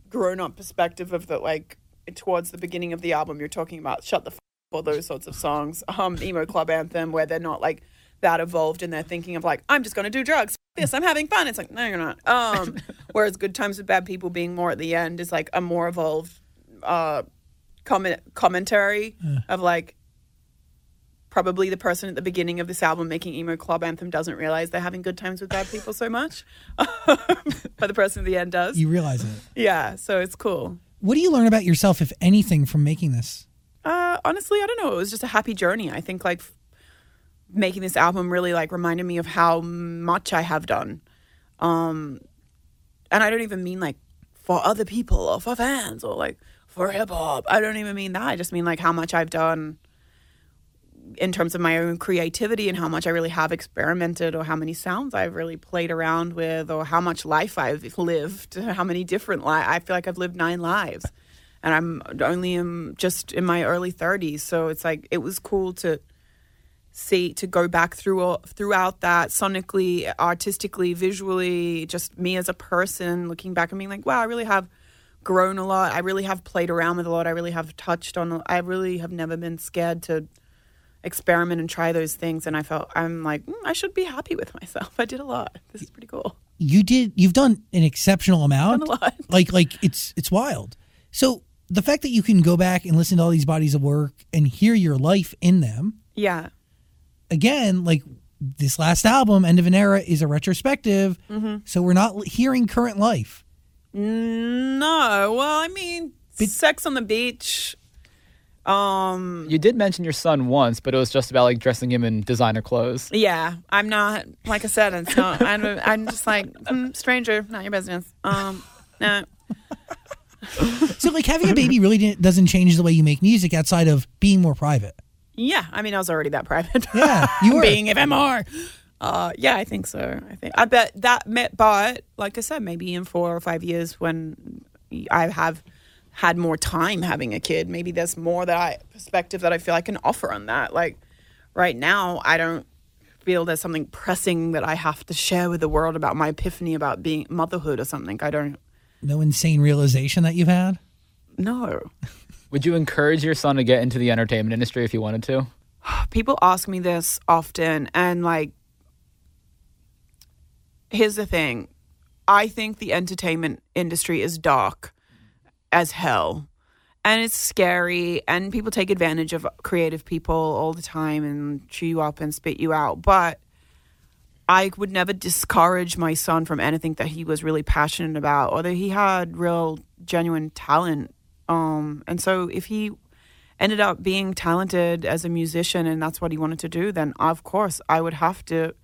S2: grown-up perspective of the like towards the beginning of the album you're talking about shut the f- up or those sorts of songs um, emo club anthem where they're not like that evolved and they're thinking of like i'm just going to do drugs. This. I'm having fun. It's like no you're not. Um [LAUGHS] whereas good times with bad people being more at the end is like a more evolved uh comment commentary of like probably the person at the beginning of this album making emo club anthem doesn't realize they're having good times with bad people so much [LAUGHS] but the person at the end does.
S1: You realize it.
S2: yeah so it's cool
S1: What do you learn about yourself, if anything, from making this?
S2: Uh, honestly, I don't know. It was just a happy journey. I think like making this album really like reminded me of how much I have done. Um, and I don't even mean like for other people or for fans or like for hip hop. I don't even mean that. I just mean like how much I've done in terms of my own creativity and how much I really have experimented or how many sounds I've really played around with or how much life I've lived, how many different lives. I feel like I've lived nine lives and I'm only in just in my early 30s. So it's like it was cool to see to go back through throughout that sonically, artistically, visually, just me as a person looking back and being like, wow, I really have grown a lot. I really have played around with a lot. I really have touched on. I really have never been scared to experiment and try those things. And I felt I'm like mm, I should be happy with myself. [LAUGHS] I did a lot. This is pretty cool.
S1: You did. You've done an exceptional amount.
S2: Done a lot. [LAUGHS]
S1: Like, like it's it's wild. So the fact that you can go back and listen to all these bodies of work and hear your life in them
S2: Yeah.
S1: again, like this last album, End of an Era, is a retrospective.
S2: Mm-hmm.
S1: So we're not hearing current life.
S2: No, well, I mean, sex on the beach. Um,
S3: You did mention your son once, but it was just about like dressing him in designer clothes.
S2: yeah, I'm not. Like I said, it's not. I'm, I'm just like mm, stranger, not your business. Um, no. [LAUGHS]
S1: So, like, having a baby really didn't, doesn't change the way you make music outside of being more private.
S2: Yeah, I mean, I was already that private.
S1: Yeah, you [LAUGHS] were.
S2: being FMR. Uh, yeah, I think so. I think I bet that met, but like I said, maybe in four or five years when I have had more time having a kid, maybe there's more that I perspective that I feel I can offer on that. Like right now, I don't feel there's something pressing that I have to share with the world about my epiphany about being motherhood or something. I don't
S1: No insane realization that you've had.
S2: No. [LAUGHS]
S3: Would you encourage your son to get into the entertainment industry if he wanted to? [SIGHS]
S2: people ask me this often and like here's the thing i think the entertainment industry is dark as hell. And it's scary and people take advantage of creative people all the time and chew you up and spit you out. But i would never discourage my son from anything that he was really passionate about or that he had real genuine talent. Um and so if he ended up being talented as a musician and that's what he wanted to do, then of course I would have to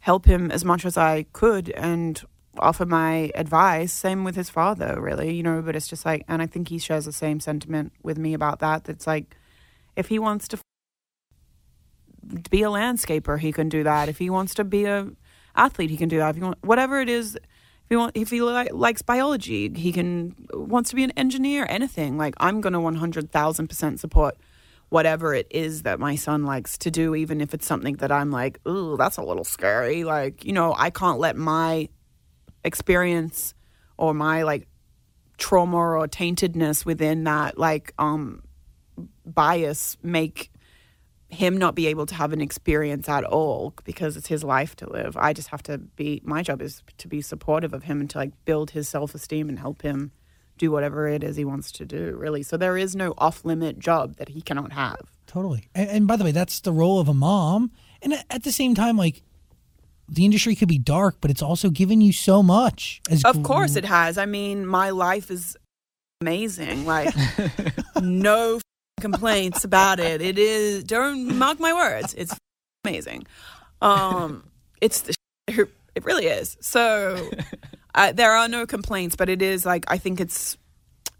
S2: help him as much as I could and offer my advice. Same with his father, really, you know, but it's just like, and I think he shares the same sentiment with me about that. That's like, if he wants to f- be a landscaper, he can do that. If he wants to be a athlete, he can do that. If he want, whatever it is, if he want, if he li- likes biology, he can wants to be an engineer. Anything like I'm hundred thousand percent support whatever it is that my son likes to do, even if it's something that I'm like, ooh, that's a little scary. Like you know, I can't let my experience or my like trauma or taintedness within that like um bias make him not be able to have an experience at all because it's his life to live. I just have to be my job is to be supportive of him and to like build his self-esteem and help him do whatever it is he wants to do, really. So there is no off-limit job that he cannot have.
S1: Totally. And, and by the way, that's the role of a mom. And at- at the same time, like, the industry could be dark, but it's also given you so much. As
S2: Of course it has. I mean, my life is amazing. Like [LAUGHS] no f- complaints about it. It is don't mock my words. It's amazing. Um it's the sh- it really is. So uh, there are no complaints, but it is like I think it's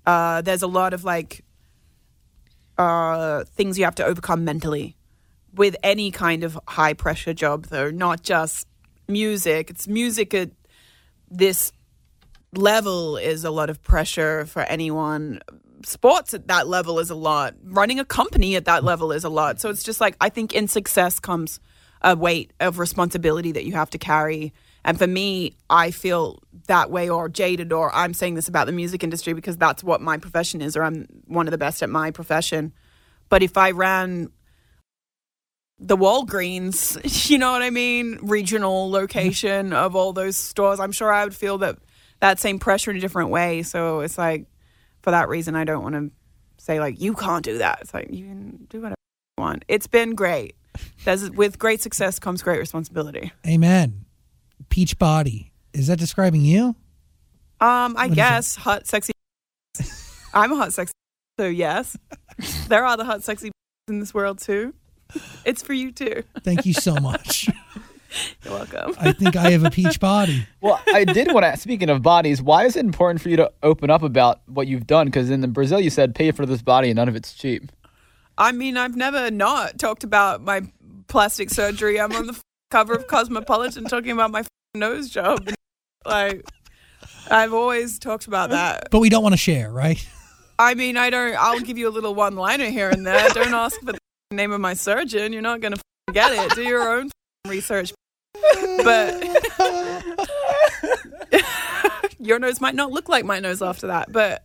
S2: uh there's a lot of like uh things you have to overcome mentally with any kind of high pressure job though, not just music. It's music at this level is a lot of pressure for anyone. Sports at that level is a lot. Running a company at that level is a lot. So it's just like I think in success comes a weight of responsibility that you have to carry. And for me, I feel that way or jaded or I'm saying this about the music industry because that's what my profession is or I'm one of the best at my profession. But if I ran the Walgreens, [LAUGHS] you know what I mean, regional location of all those stores, I'm sure I would feel that that same pressure in a different way. So it's like for that reason, I don't want to say like you can't do that. It's like you can do whatever you want. It's been great. There's, with great success comes great responsibility.
S1: Amen. Peach body. Is that describing you?
S2: Um, I
S1: What
S2: guess hot, sexy. [LAUGHS] I'm a hot, sexy. [LAUGHS] So yes, there are the hot, sexy in this world too. It's for you too.
S1: Thank you so much. [LAUGHS]
S2: You're welcome.
S1: I think I have a peach body.
S3: Well, I did want to. Speaking of bodies, why is it important for you to open up about what you've done? Because in the Brazil, you said pay for this body and none of it's cheap.
S2: I mean, I've never not talked about my plastic surgery. I'm on the cover of Cosmopolitan talking about my nose job. Like, I've always talked about that.
S1: But we don't want to share, right?
S2: I mean, I don't. I'll give you a little one-liner here and there. Don't ask for the f- name of my surgeon. You're not gonna f- get it. Do your own research. But [LAUGHS] your nose might not look like my nose after that. But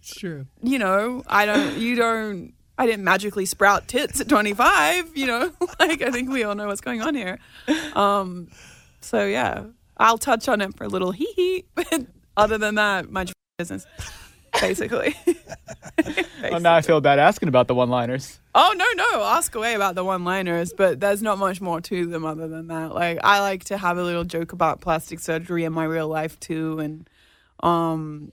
S1: It's true.
S2: you know, I don't, you don't, I didn't magically sprout tits at 25, you know, [LAUGHS] like I think we all know what's going on here. Um, so yeah, I'll touch on it for a little hee hee, [LAUGHS] but other than that, my business. Basically. [LAUGHS]
S3: Well, now I feel bad asking about the one-liners.
S2: Oh no, no, ask away about the one-liners, but there's not much more to them other than that. Like I like to have a little joke about plastic surgery in my real life too, and um,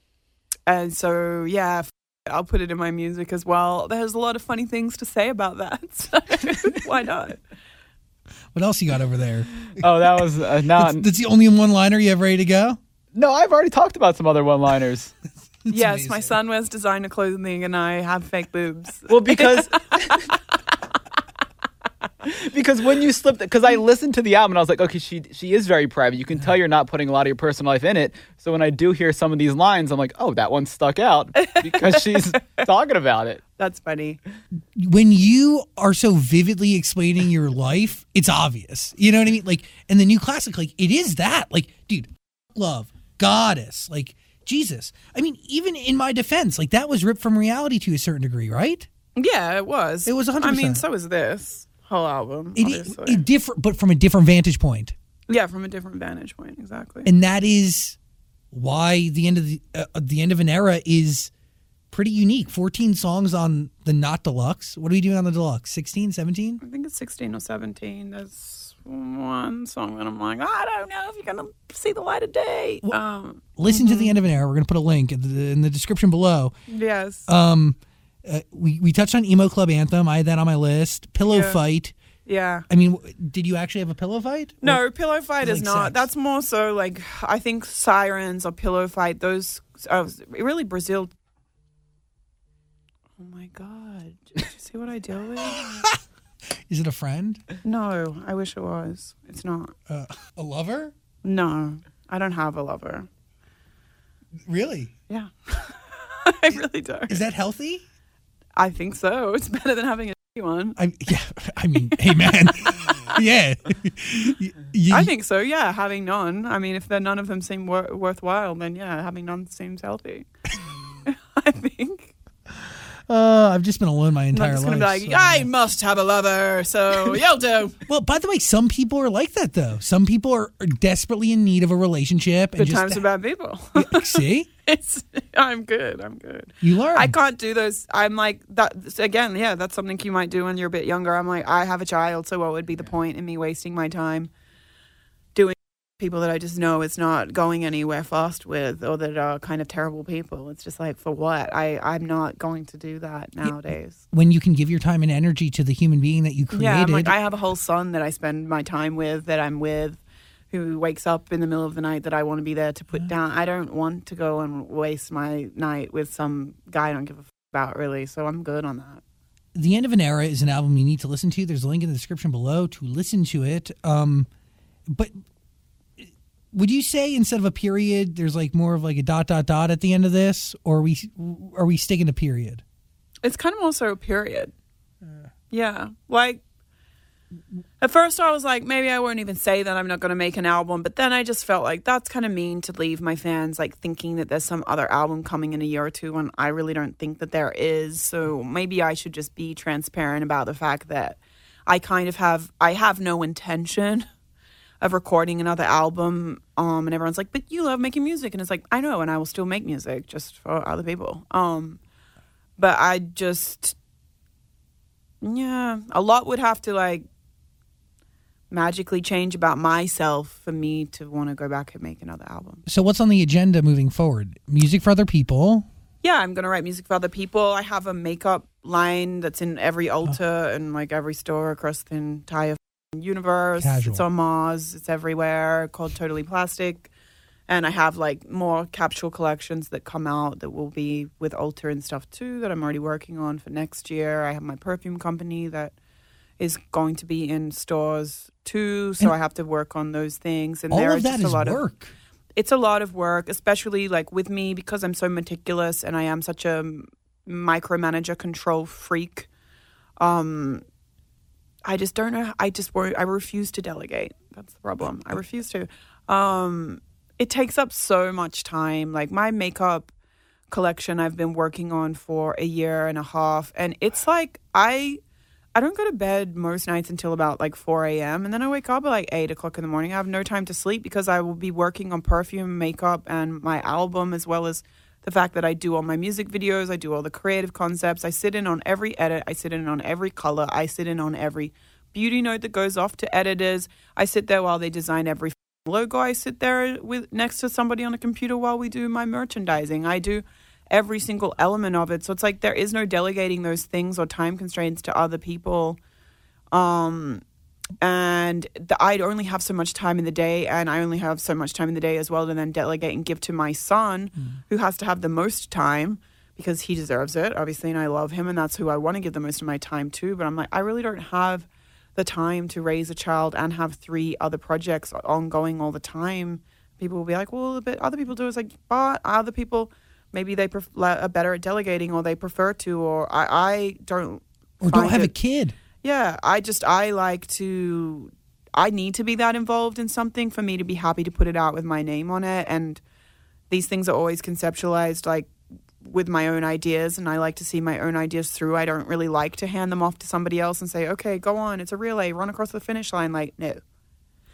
S2: and so yeah, f- I'll put it in my music as well. There's a lot of funny things to say about that, [LAUGHS] so [LAUGHS] why not?
S1: What else you got over there?
S3: Oh, that was uh, now.
S1: That's, that's the only one liner you have ready to go?
S3: No, I've already talked about some other [LAUGHS] one-liners.
S2: yes, my son wears designer clothing, and I have fake boobs. [LAUGHS]
S3: Well, because [LAUGHS] because when you slipped, because I listened to the album and I was like, okay, she she is very private. You can tell uh-huh. you're not putting a lot of your personal life in it. So when I do hear some of these lines, I'm like, oh, that one stuck out because she's talking about it.
S2: That's funny.
S1: when you are so vividly explaining your life, it's obvious. You know what I mean? Like, and the new classic, like, it is that. Like, dude, love, goddess, like, Jesus. I mean, even in my defense, like, that was ripped from reality to a certain degree, right?
S2: Yeah, it was.
S1: It was
S2: I mean, so is this whole album.
S1: It, it different, but from a different vantage point.
S2: yeah, from a different vantage point, exactly.
S1: And that is why the end of the, uh, the end of an era is pretty unique. 14 songs on the not deluxe. What are we doing on the deluxe? 16, 17?
S2: I think it's 16 or 17. There's one song that I'm like, I don't know if you're to see the light of day. Um,
S1: Listen to the end of an era. We're to put a link in the, in the description below.
S2: yes.
S1: Um, uh, we we touched on emo club anthem. I had that on my list. Pillow
S2: Yeah.
S1: fight.
S2: yeah.
S1: I mean, w- did you actually have a pillow fight?
S2: No, Pillow Fight
S1: Like
S2: is not.
S1: sex.
S2: That's more so like, I think Sirens or Pillow Fight, those, uh, really Brazil. Oh my God. Did you see what I deal with? [LAUGHS]
S1: Is it a friend?
S2: No, I wish it was. It's not.
S1: Uh, a lover?
S2: No, I don't have a lover.
S1: Really?
S2: Yeah. [LAUGHS] I really don't.
S1: Is that healthy?
S2: I think so. It's better than having a one.
S1: I yeah. [LAUGHS] I mean, hey man. [LAUGHS] yeah.
S2: I think so. Yeah, having none. I mean, if they're none of them seem wor- worthwhile, then yeah, having none seems healthy. I think.
S1: Uh, I've just been alone my entire I'm
S2: just
S1: life.
S2: gonna be like,
S1: so-
S2: I must have a lover, so [LAUGHS] you'll do.
S1: Well, by the way, some people are like that though. Some people are, are desperately in need of a relationship. And
S2: Good
S1: just,
S2: times for bad people.
S1: See, [LAUGHS]
S2: it's. I'm good. I'm good.
S1: you learn.
S2: I can't do those. I'm like that again. Yeah, that's something you might do when you're a bit younger. I'm like, I have a child, so what would be the point in me wasting my time people that I just know it's not going anywhere fast with, or that are kind of terrible people? It's just like, for what? I I'm not going to do that nowadays.
S1: when you can give your time and energy to the human being that you created.
S2: Yeah, I'm like, I have a whole son that I spend my time with, that I'm with. Who wakes up in the middle of the night that I want to be there to put down? I don't want to go and waste my night with some guy I don't give a f- about, really. So I'm good on that.
S1: The End of an Era is an album you need to listen to. There's a link in the description below to listen to it. Um, but would you say instead of a period, there's like more of like a dot dot dot at the end of this, or are we are we sticking to a period?
S2: It's kind of also a period. Yeah. Like, at first I was like, maybe I won't even say that I'm not going to make an album. But then I just felt like that's kind of mean to leave my fans like thinking that there's some other album coming in a year or two when I really don't think that there is. So maybe I should just be transparent about the fact that I kind of have, I have no intention of recording another album. Um, and everyone's like, but you love making music. And it's like, I know, and I will still make music just for other people. Um, but I just yeah, a lot would have to like magically change about myself for me to want to go back and make another album.
S1: So what's on the agenda moving forward? Music for other people.
S2: Yeah, I'm gonna write music for other people. I have a makeup line that's in every Ulta and like every store across the entire universe.
S1: Casual.
S2: It's on Mars. It's everywhere. Called Totally Plastic. And I have like more capsule collections that come out that will be with Ulta and stuff too that I'm already working on for next year. I have my perfume company that is going to be in stores too, so
S1: And
S2: I have to work on those things. And
S1: All
S2: there
S1: of
S2: are
S1: that
S2: just
S1: is
S2: a lot of
S1: work.
S2: it's a lot of work, especially like with me because I'm so meticulous and I am such a micromanager control freak. Um, I just don't know. I just worry. I refuse to delegate. That's the problem. I refuse to. Um, it takes up so much time. Like my makeup collection, I've been working on for a year and a half, and it's like I. I don't go to bed most nights until about like 4 a.m. and then I wake up at like 8 o'clock in the morning. I have no time to sleep because I will be working on perfume, makeup, and my album as well as the fact that I do all my music videos, I do all the creative concepts, I sit in on every edit, I sit in on every color, I sit in on every beauty note that goes off to editors. I sit there while they design every logo. I sit there with next to somebody on a computer while we do my merchandising. I do every single element of it. So it's like there is no delegating those things or time constraints to other people. Um, and the, I'd only have so much time in the day, and I only have so much time in the day as well to then delegate and give to my son,
S1: Mm.
S2: who has to have the most time because he deserves it, obviously, and I love him, and that's who I want to give the most of my time to. But I'm like, I really don't have the time to raise a child and have three other projects ongoing all the time. People will be like, well, but other people do. It's like, but other people, maybe they pref- are better at delegating, or they prefer to, or I, I don't.
S1: Or don't have a kid.
S2: Yeah, I just I like to I need to be that involved in something for me to be happy to put it out with my name on it and these things are always conceptualized like with my own ideas and I like to see my own ideas through. I don't really like to hand them off to somebody else and say, "Okay, go on, it's a relay, run across the finish line." Like, no.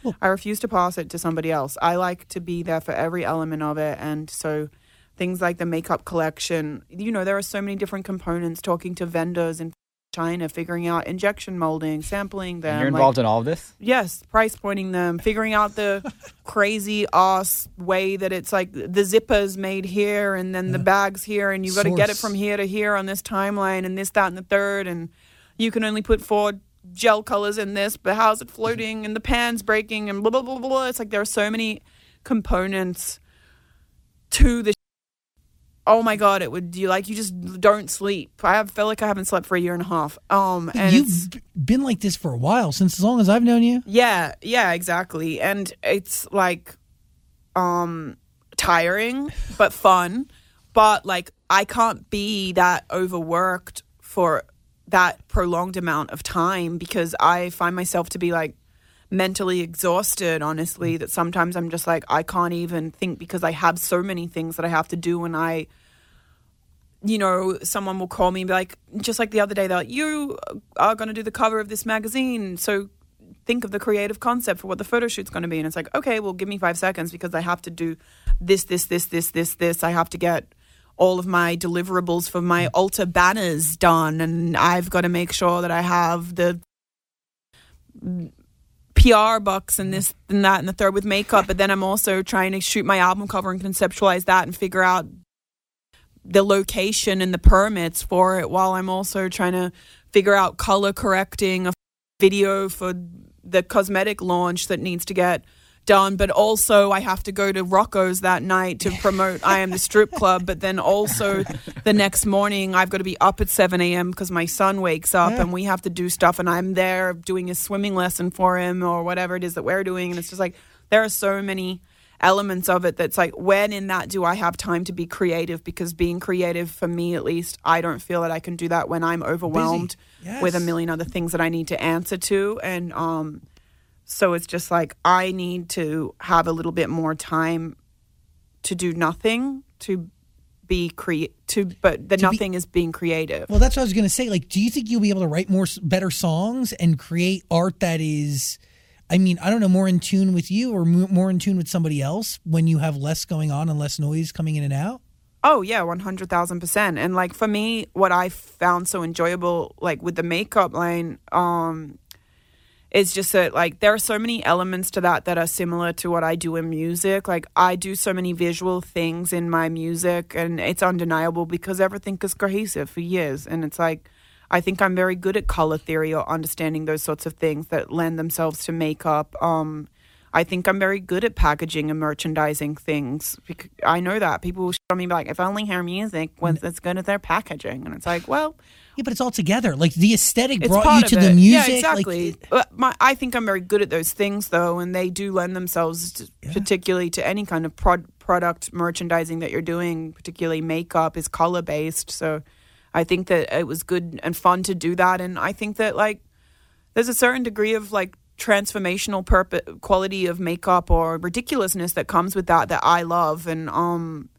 S1: Well-
S2: I refuse to pass it to somebody else. I like to be there for every element of it and so things like the makeup collection, you know, there are so many different components talking to vendors in China, figuring out injection molding, sampling them.
S3: And you're
S2: like-
S3: involved in all of this?
S2: Yes, price pointing them, figuring out the [LAUGHS] crazy ass way that it's like the zippers made here and then the bags here, and you've got to get it from here to here on this timeline and this, that, and the third, and you can only put four gel colors in this, but how's it floating and the pan's breaking and blah blah blah blah. blah. It's like there are so many components to the. Oh my god! It would do you like you just don't sleep. I have felt like I haven't slept for a year and a half. Um, and
S1: You've been like this for a while, since as long as I've known you.
S2: yeah, yeah, exactly. And it's like um tiring but fun. But like I can't be that overworked for that prolonged amount of time because I find myself to be like mentally exhausted honestly mm. that sometimes I'm just like I can't even think because I have so many things that I have to do and I you know, someone will call me and be like, just like the other day, they're like, you are going to do the cover of this magazine. So think of the creative concept for what the photo shoot's going to be. And it's like, okay, well, give me five seconds because I have to do this, this, this, this, this, this. I have to get all of my deliverables for my mm. Ulta banners done. And I've got to make sure that I have the PR bucks and this and that and the third with makeup. But then I'm also trying to shoot my album cover and conceptualize that and figure out the location and the permits for it while I'm also trying to figure out color correcting a video for the cosmetic launch that needs to get done but also I have to go to Rocco's that night to promote I am the strip club but then also [LAUGHS] the next morning I've got to be up at 7 a.m. because my son wakes up
S1: Yeah.
S2: and we have to do stuff and I'm there doing a swimming lesson for him or whatever it is that we're doing and it's just like there are so many elements of it that's like when in that do I have time to be creative because being creative for me at least I don't feel that I can do that when I'm overwhelmed with a million other things that I need to answer to and um so it's just like I need to have a little bit more time to do nothing to be create to but the
S1: To be-
S2: nothing is being creative
S1: Well, that's what I was going to say. Like, do you think you'll be able to write more better songs and create art that is, I mean, I don't know, more in tune with you or mo- more in tune with somebody else when you have less going on and less noise coming in and out?
S2: Oh yeah, one hundred thousand percent. And like for me, what I found so enjoyable, like with the makeup line, um, is just that like there are so many elements to that that are similar to what I do in music. Like I do so many visual things in my music, and it's undeniable because everything is cohesive for years. And it's like I think I'm very good at color theory or understanding those sorts of things that lend themselves to makeup. Um, I think I'm very good at packaging and merchandising things. I know that people will show me like, if I only her music was as good as their packaging, and it's like, well,
S1: Yeah, but it's all together. Like the aesthetic
S2: it's
S1: brought you to the
S2: it.
S1: music.
S2: Yeah,
S1: like,
S2: exactly. But my, I think I'm very good at those things though, and they do lend themselves to, particularly to any kind of prod, product merchandising that you're doing. Particularly makeup is color based, so I think that it was good and fun to do that. And I think that like there's a certain degree of like transformational purpose quality of makeup or ridiculousness that comes with that that I love and um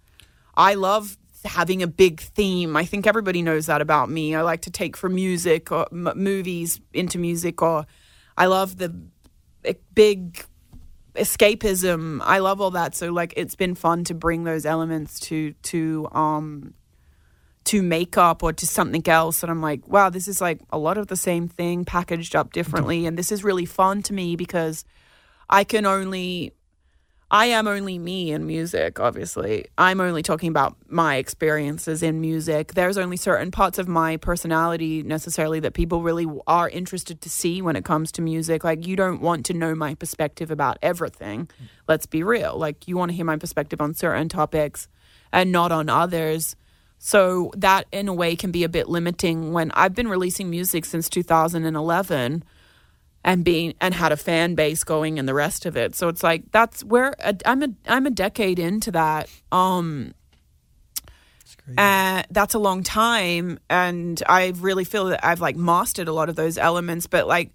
S2: I love having a big theme. I think everybody knows that about me. I like to take from music or m- movies into music or I love the big escapism. I love all that. So like it's been fun to bring those elements to to um to makeup or to something else and I'm like, wow, this is like a lot of the same thing packaged up differently and this is really fun to me because I can only I am only me in music, obviously. I'm only talking about my experiences in music. There's only certain parts of my personality necessarily that people really are interested to see when it comes to music. Like, you don't want to know my perspective about everything. Let's be real. Like, you want to hear my perspective on certain topics and not on others. So, that in a way can be a bit limiting when I've been releasing music since 2011 and being and had a fan base going and the rest of it. So it's like that's where i am a I'm a decade into that. Um and that's a long time and I really feel that I've like mastered a lot of those elements but like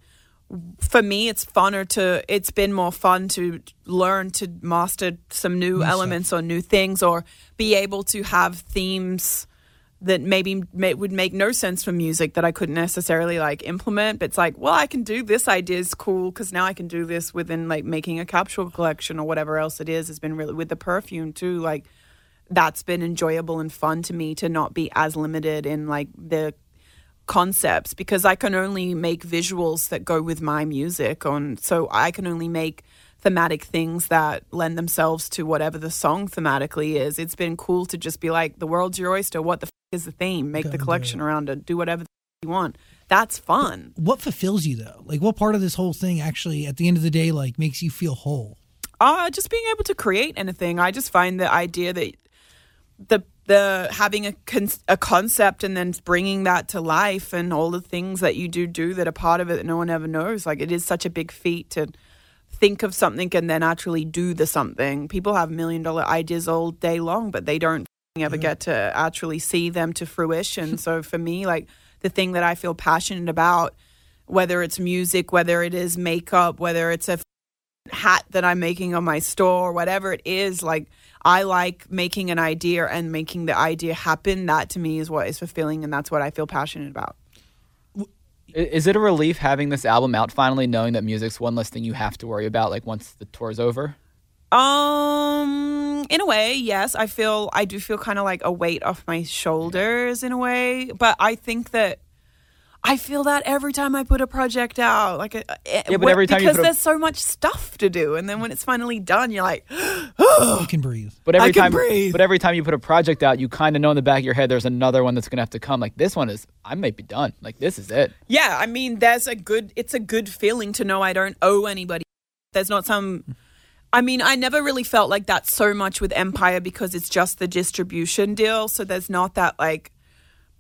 S2: for me it's funner to it's been more fun to learn to master some new, new elements or new things or be able to have themes that maybe may, would make no sense for music that I couldn't necessarily like implement. But it's like, well, I can do this idea is cool because now I can do this within like making a capsule collection or whatever else it is. Has been really with the perfume too. Like that's been enjoyable and fun to me to not be as limited in like the concepts because I can only make visuals that go with my music on. So I can only make thematic things that lend themselves to whatever the song thematically is. It's been cool to just be like, the world's your oyster. What the is the theme. Make the collection around it. Do whatever you want. That's fun.
S1: What fulfills you though? Like what part of this whole thing actually at the end of the day like makes you feel whole?
S2: Uh just being able to create anything. I just find the idea that the the having a con- a concept and then bringing that to life and all the things that you do do that are part of it that no one ever knows. Like it is such a big feat to think of something and then actually do the something. People have million dollar ideas all day long, but they don't ever yeah. get to actually see them to fruition. so for me, like the thing that I feel passionate about, whether it's music, whether it is makeup, whether it's a hat that I'm making on my store, whatever it is, like I like making an idea and making the idea happen. That to me is what is fulfilling, and that's what I feel passionate about.
S3: Is it a relief having this album out finally, knowing that music's one less thing you have to worry about, like once the tour's over?
S2: Um, in a way, yes. I feel I do feel kind of like a weight off my shoulders in a way, but I think that I feel that every time I put a project out, like, a, uh,
S3: eh, yeah, but every time
S2: because
S3: a,
S2: there's so much stuff to do, and then when it's finally done, you're like, [GASPS]
S1: oh, you can breathe.
S3: But every
S2: I
S3: time,
S2: breathe.
S3: but every time you put a project out, you kind of know in the back of your head there's another one that's gonna have to come. Like this one is, I might be done. Like this is it.
S2: Yeah, I mean, there's a good. It's a good feeling to know I don't owe anybody. There's not some I mean, I never really felt like that so much with Empire because it's just the distribution deal. So there's not that like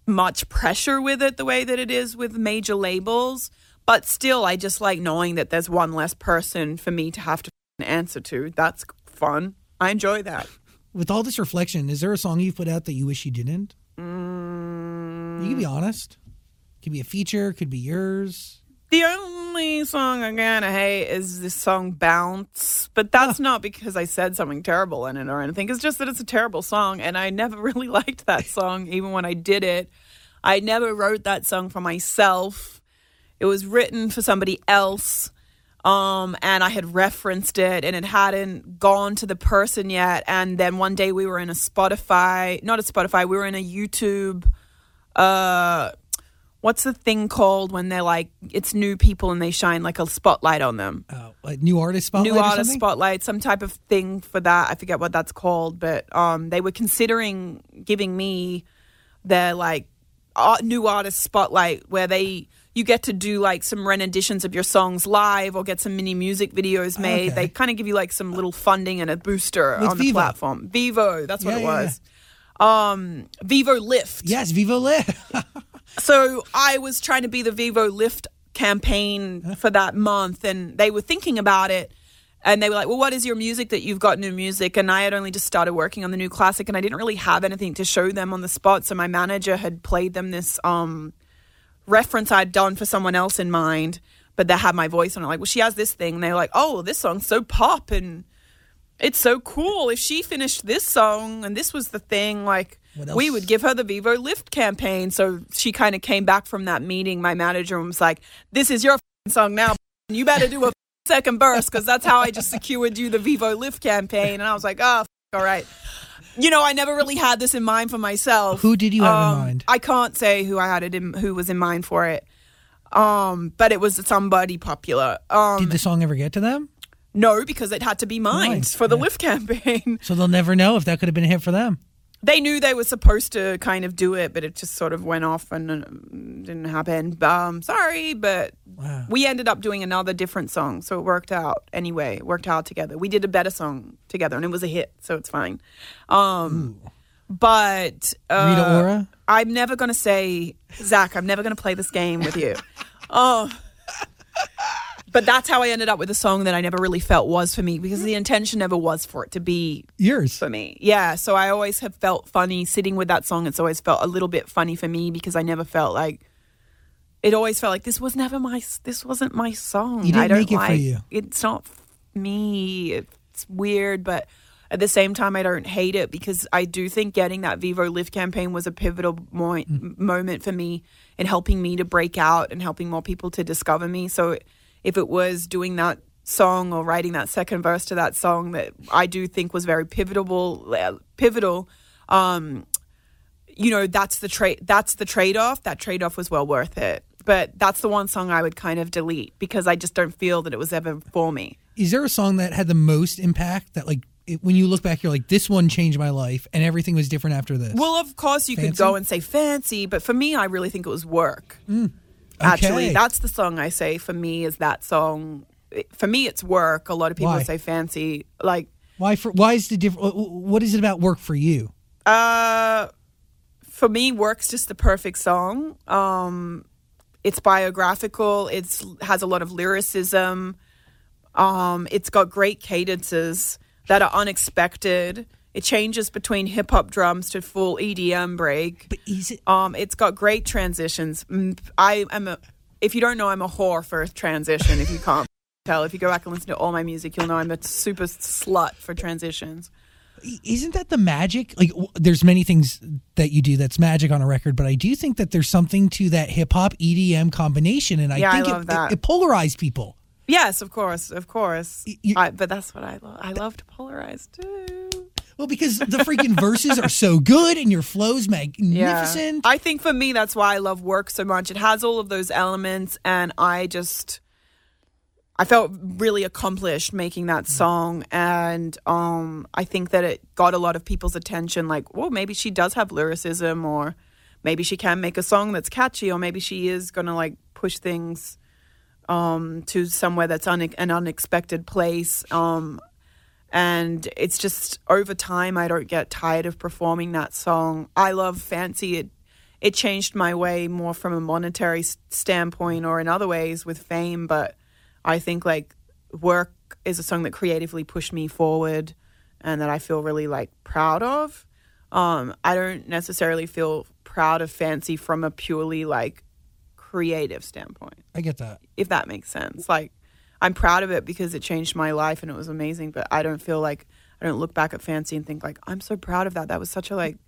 S2: much pressure with it the way that it is with major labels. But still, I just like knowing that there's one less person for me to have to answer to. That's fun. I enjoy that.
S1: With all this reflection, is there a song you've put out that you wish you didn't?
S2: Mm.
S1: You can be honest. Could be a feature, could be yours.
S2: The only song I'm gonna hate is this song Bounce, but that's not because I said something terrible in it or anything. It's just that it's a terrible song, and I never [LAUGHS] really liked that song, even when I did it. I never wrote that song for myself. It was written for somebody else, um, and I had referenced it, and it hadn't gone to the person yet. And then one day we were in a Spotify, not a Spotify, we were in a YouTube. Uh, what's the thing called when they're like it's new people and they shine like a spotlight on them?
S1: Uh, like new artist spotlight.
S2: New artist spotlight, some type of thing for that. I forget what that's called, but um, they were considering giving me their like art, new artist spotlight where they you get to do like some renditions of your songs live or get some mini music videos made. Okay. They kind of give you like some little funding and a booster
S1: With
S2: on the platform. Vevo, that's what
S1: yeah,
S2: it was. Yeah. Um, Vevo Lift.
S1: Yes, Vevo Lift. [LAUGHS]
S2: So I was trying to be the Vevo Lift campaign for that month, and they were thinking about it. And they were like, Well, what is your music that you've got new music? And I had only just started working on the new classic, and I didn't really have anything to show them on the spot. So my manager had played them this um, reference I'd done for someone else in mind, but they had my voice on it. Like, well, she has this thing. And they were like, Oh, this song's so pop and it's so cool. If she finished this song and this was the thing, like, we would give her the Vevo Lift campaign. So she kind of came back from that meeting. My manager was like, "This is your song now. You better do a second verse because that's how I just secured you the Vevo Lift campaign. And I was like, oh, all right. You know, I never really had this in mind for myself.
S1: Who did you have in
S2: Um,
S1: mind?
S2: I can't say who I had it in, who was in mind for it. Um, but it was somebody popular. Um,
S1: Did the song ever get to them?
S2: no, because it had to be mine
S1: Mine,
S2: for the
S1: yeah.
S2: Lift campaign.
S1: So they'll never know if that could have been a hit for them.
S2: They knew they were supposed to kind of do it, but it just sort of went off and uh, didn't happen. Um, sorry, but
S1: Wow.
S2: we ended up doing another different song, so it worked out anyway. It worked out together. We did a better song together, and it was a hit, so it's fine. Um, but uh,
S1: Rita Ora?
S2: I'm never gonna say Zach. I'm never gonna play this game with you. [LAUGHS] oh. But that's how I ended up with a song that I never really felt was for me because the intention never was for it to be
S1: Yours.
S2: for me. Yeah. So I always have felt funny sitting with that song. It's always felt a little bit funny for me because I never felt like it always felt like this was never my this wasn't my song.
S1: You didn't
S2: I don't
S1: make it for you.
S2: it's not me. It's weird, but at the same time I don't hate it because I do think getting that Vevo Lift campaign was a pivotal mo-
S1: Mm.
S2: moment for me in helping me to break out and helping more people to discover me. So if it was doing that song or writing that second verse to that song that I do think was very pivotal pivotal um you know that's the trade that's the trade-off. That trade-off was well worth it. But that's the one song I would kind of delete because I just don't feel that it was ever for me.
S1: Is there a song that had the most impact that like it, when you look back you're like this one changed my life and everything was different after this?
S2: well of course you could go and say fancy but for me I really think it was work actually
S1: Okay.
S2: that's the song I say for me is that song for me it's work a lot of people
S1: Why?
S2: say fancy like
S1: why for why is the different what is it about work for you?
S2: Uh, for me, work's just the perfect song. Um, it's biographical. It's has a lot of lyricism. Um, it's got great cadences that are unexpected. It changes between hip hop drums to full EDM break.
S1: But is it
S2: Um, it's got great transitions. I am a. If you don't know, I'm a whore for transition. If you can't [LAUGHS] tell, if you go back and listen to all my music, you'll know I'm a super slut for transitions.
S1: isn't that the magic? Like, w- there's many things that you do that's magic on a record, but I do think that there's something to that hip hop EDM combination, and I
S2: Yeah, I
S1: think
S2: love
S1: it. It, it polarized people.
S2: Yes, of course, of course.
S1: You-
S2: I, but that's what I love. I love to polarize too.
S1: Well, because the freaking verses are so good and your flow's
S2: Yeah.
S1: magnificent.
S2: I think for me, that's why I love work so much. It has all of those elements, and I just, I felt really accomplished making that song, and um, I think that it got a lot of people's attention. Like, well, maybe she does have lyricism, or maybe she can make a song that's catchy, or maybe she is gonna like push things um, to somewhere that's un- an unexpected place. Um, and it's just over time I don't get tired of performing that song. I love Fancy. It it changed my way more from a monetary standpoint or in other ways with fame, but I think like work is a song that creatively pushed me forward and that I feel really like proud of. Um, I don't necessarily feel proud of Fancy from a purely like creative standpoint
S1: I get that.
S2: if that makes sense. Like, I'm proud of it because it changed my life and it was amazing. But I don't feel like I don't look back at Fancy and think like I'm so proud of that. That was such a like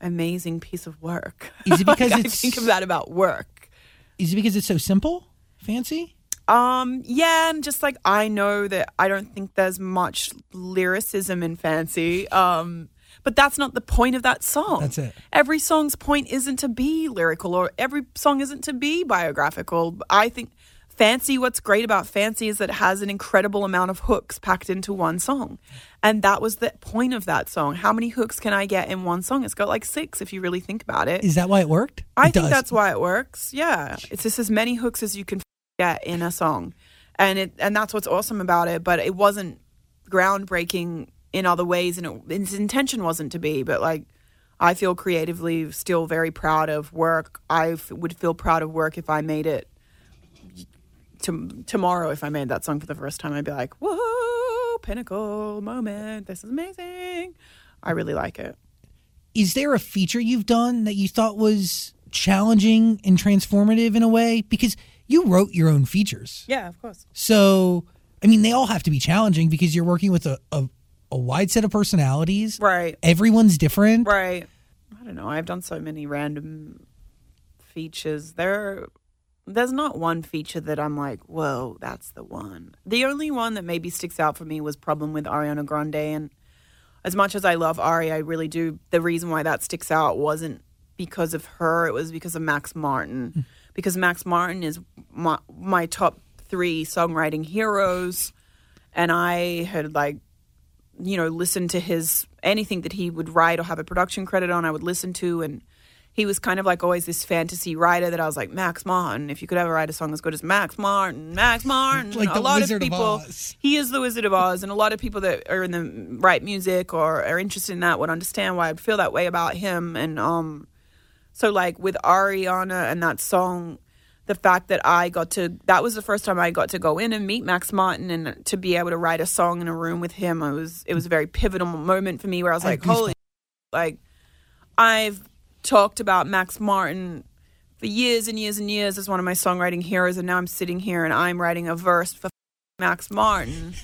S2: amazing piece of work.
S1: Is it [LAUGHS] because
S2: Like, I think of that about work?
S1: Is it because it's so simple? Fancy?
S2: Um, yeah, and just like I know that I don't think there's much lyricism in Fancy. Um, but that's not the point of that song.
S1: That's it.
S2: Every song's point isn't to be lyrical or every song isn't to be biographical. I think Fancy, what's great about Fancy is that it has an incredible amount of hooks packed into one song. And that was the point of that song. How many hooks can I get in one song? It's got like six if you really think about it.
S1: Is that why it worked?
S2: I
S1: It
S2: think
S1: does.
S2: that's why it works. Yeah, it's just as many hooks as you can [LAUGHS] get in a song, and it and that's what's awesome about it. But it wasn't groundbreaking in other ways, and it, its intention wasn't to be. But like, I feel creatively still very proud of work. I f- would feel proud of work if I made it. To, tomorrow, if I made that song for the first time, I'd be like, "Whoa, pinnacle moment! This is amazing." I really like it.
S1: Is there a feature you've done that you thought was challenging and transformative in a way? Because you wrote your own features.
S2: Yeah, of course.
S1: So, I mean, they all have to be challenging because you're working with a, a, a wide set of personalities.
S2: Right.
S1: Everyone's different.
S2: Right. I don't know. I've done so many random features. They're there's not one feature that I'm like, whoa, that's the one. The only one that maybe sticks out for me was Problem with Ariana Grande. And as much as I love Ari, I really do. The reason why that sticks out wasn't because of her, it was because of Max Martin. Hmm. Because Max Martin is my, my top three songwriting heroes. And I had like, you know, listened to his anything that he would write or have a production credit on, I would listen to. And he was kind of like always this fantasy writer that I was like, Max Martin, if you could ever write a song as good as Max Martin, Max Martin.
S1: Like
S2: a
S1: the
S2: lot
S1: Wizard
S2: of
S1: of
S2: people,
S1: Oz.
S2: he is the Wizard of Oz, and a lot of people that are in the write music or are interested in that would understand why I'd feel that way about him. And um, so like with Ariana and that song, the fact that I got to that was the first time I got to go in and meet Max Martin and to be able to write a song in a room with him, it was it was a very pivotal moment for me where I was
S1: I
S2: like, holy, like I've talked about Max Martin for years and years and years as one of my songwriting heroes, and now I'm sitting here and I'm writing a verse for Max Martin.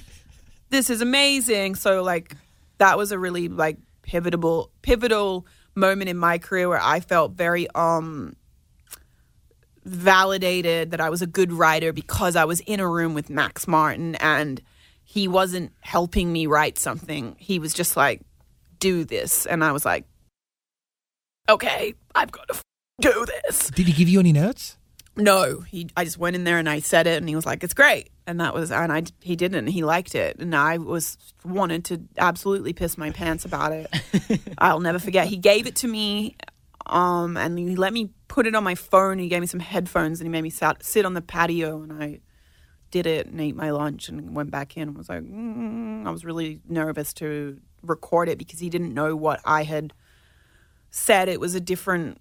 S2: This is amazing. So like that was a really like pivotal pivotal moment in my career where I felt very um validated that I was a good writer because I was in a room with Max Martin and he wasn't helping me write something. He was just like, do this. And I was like, okay, I've got to f- do this.
S1: Did he give you any notes?
S2: No, he. I just went in there and I said it, and he was like, "It's great," and that was, and I he didn't, he liked it, and I was wanted to absolutely piss my pants about it. [LAUGHS] I'll never forget. He gave it to me, um, and he let me put it on my phone. He gave me some headphones, and he made me sat, sit on the patio, and I did it and ate my lunch and went back in and was like, mm. I was really nervous to record it because he didn't know what I had said. It was a different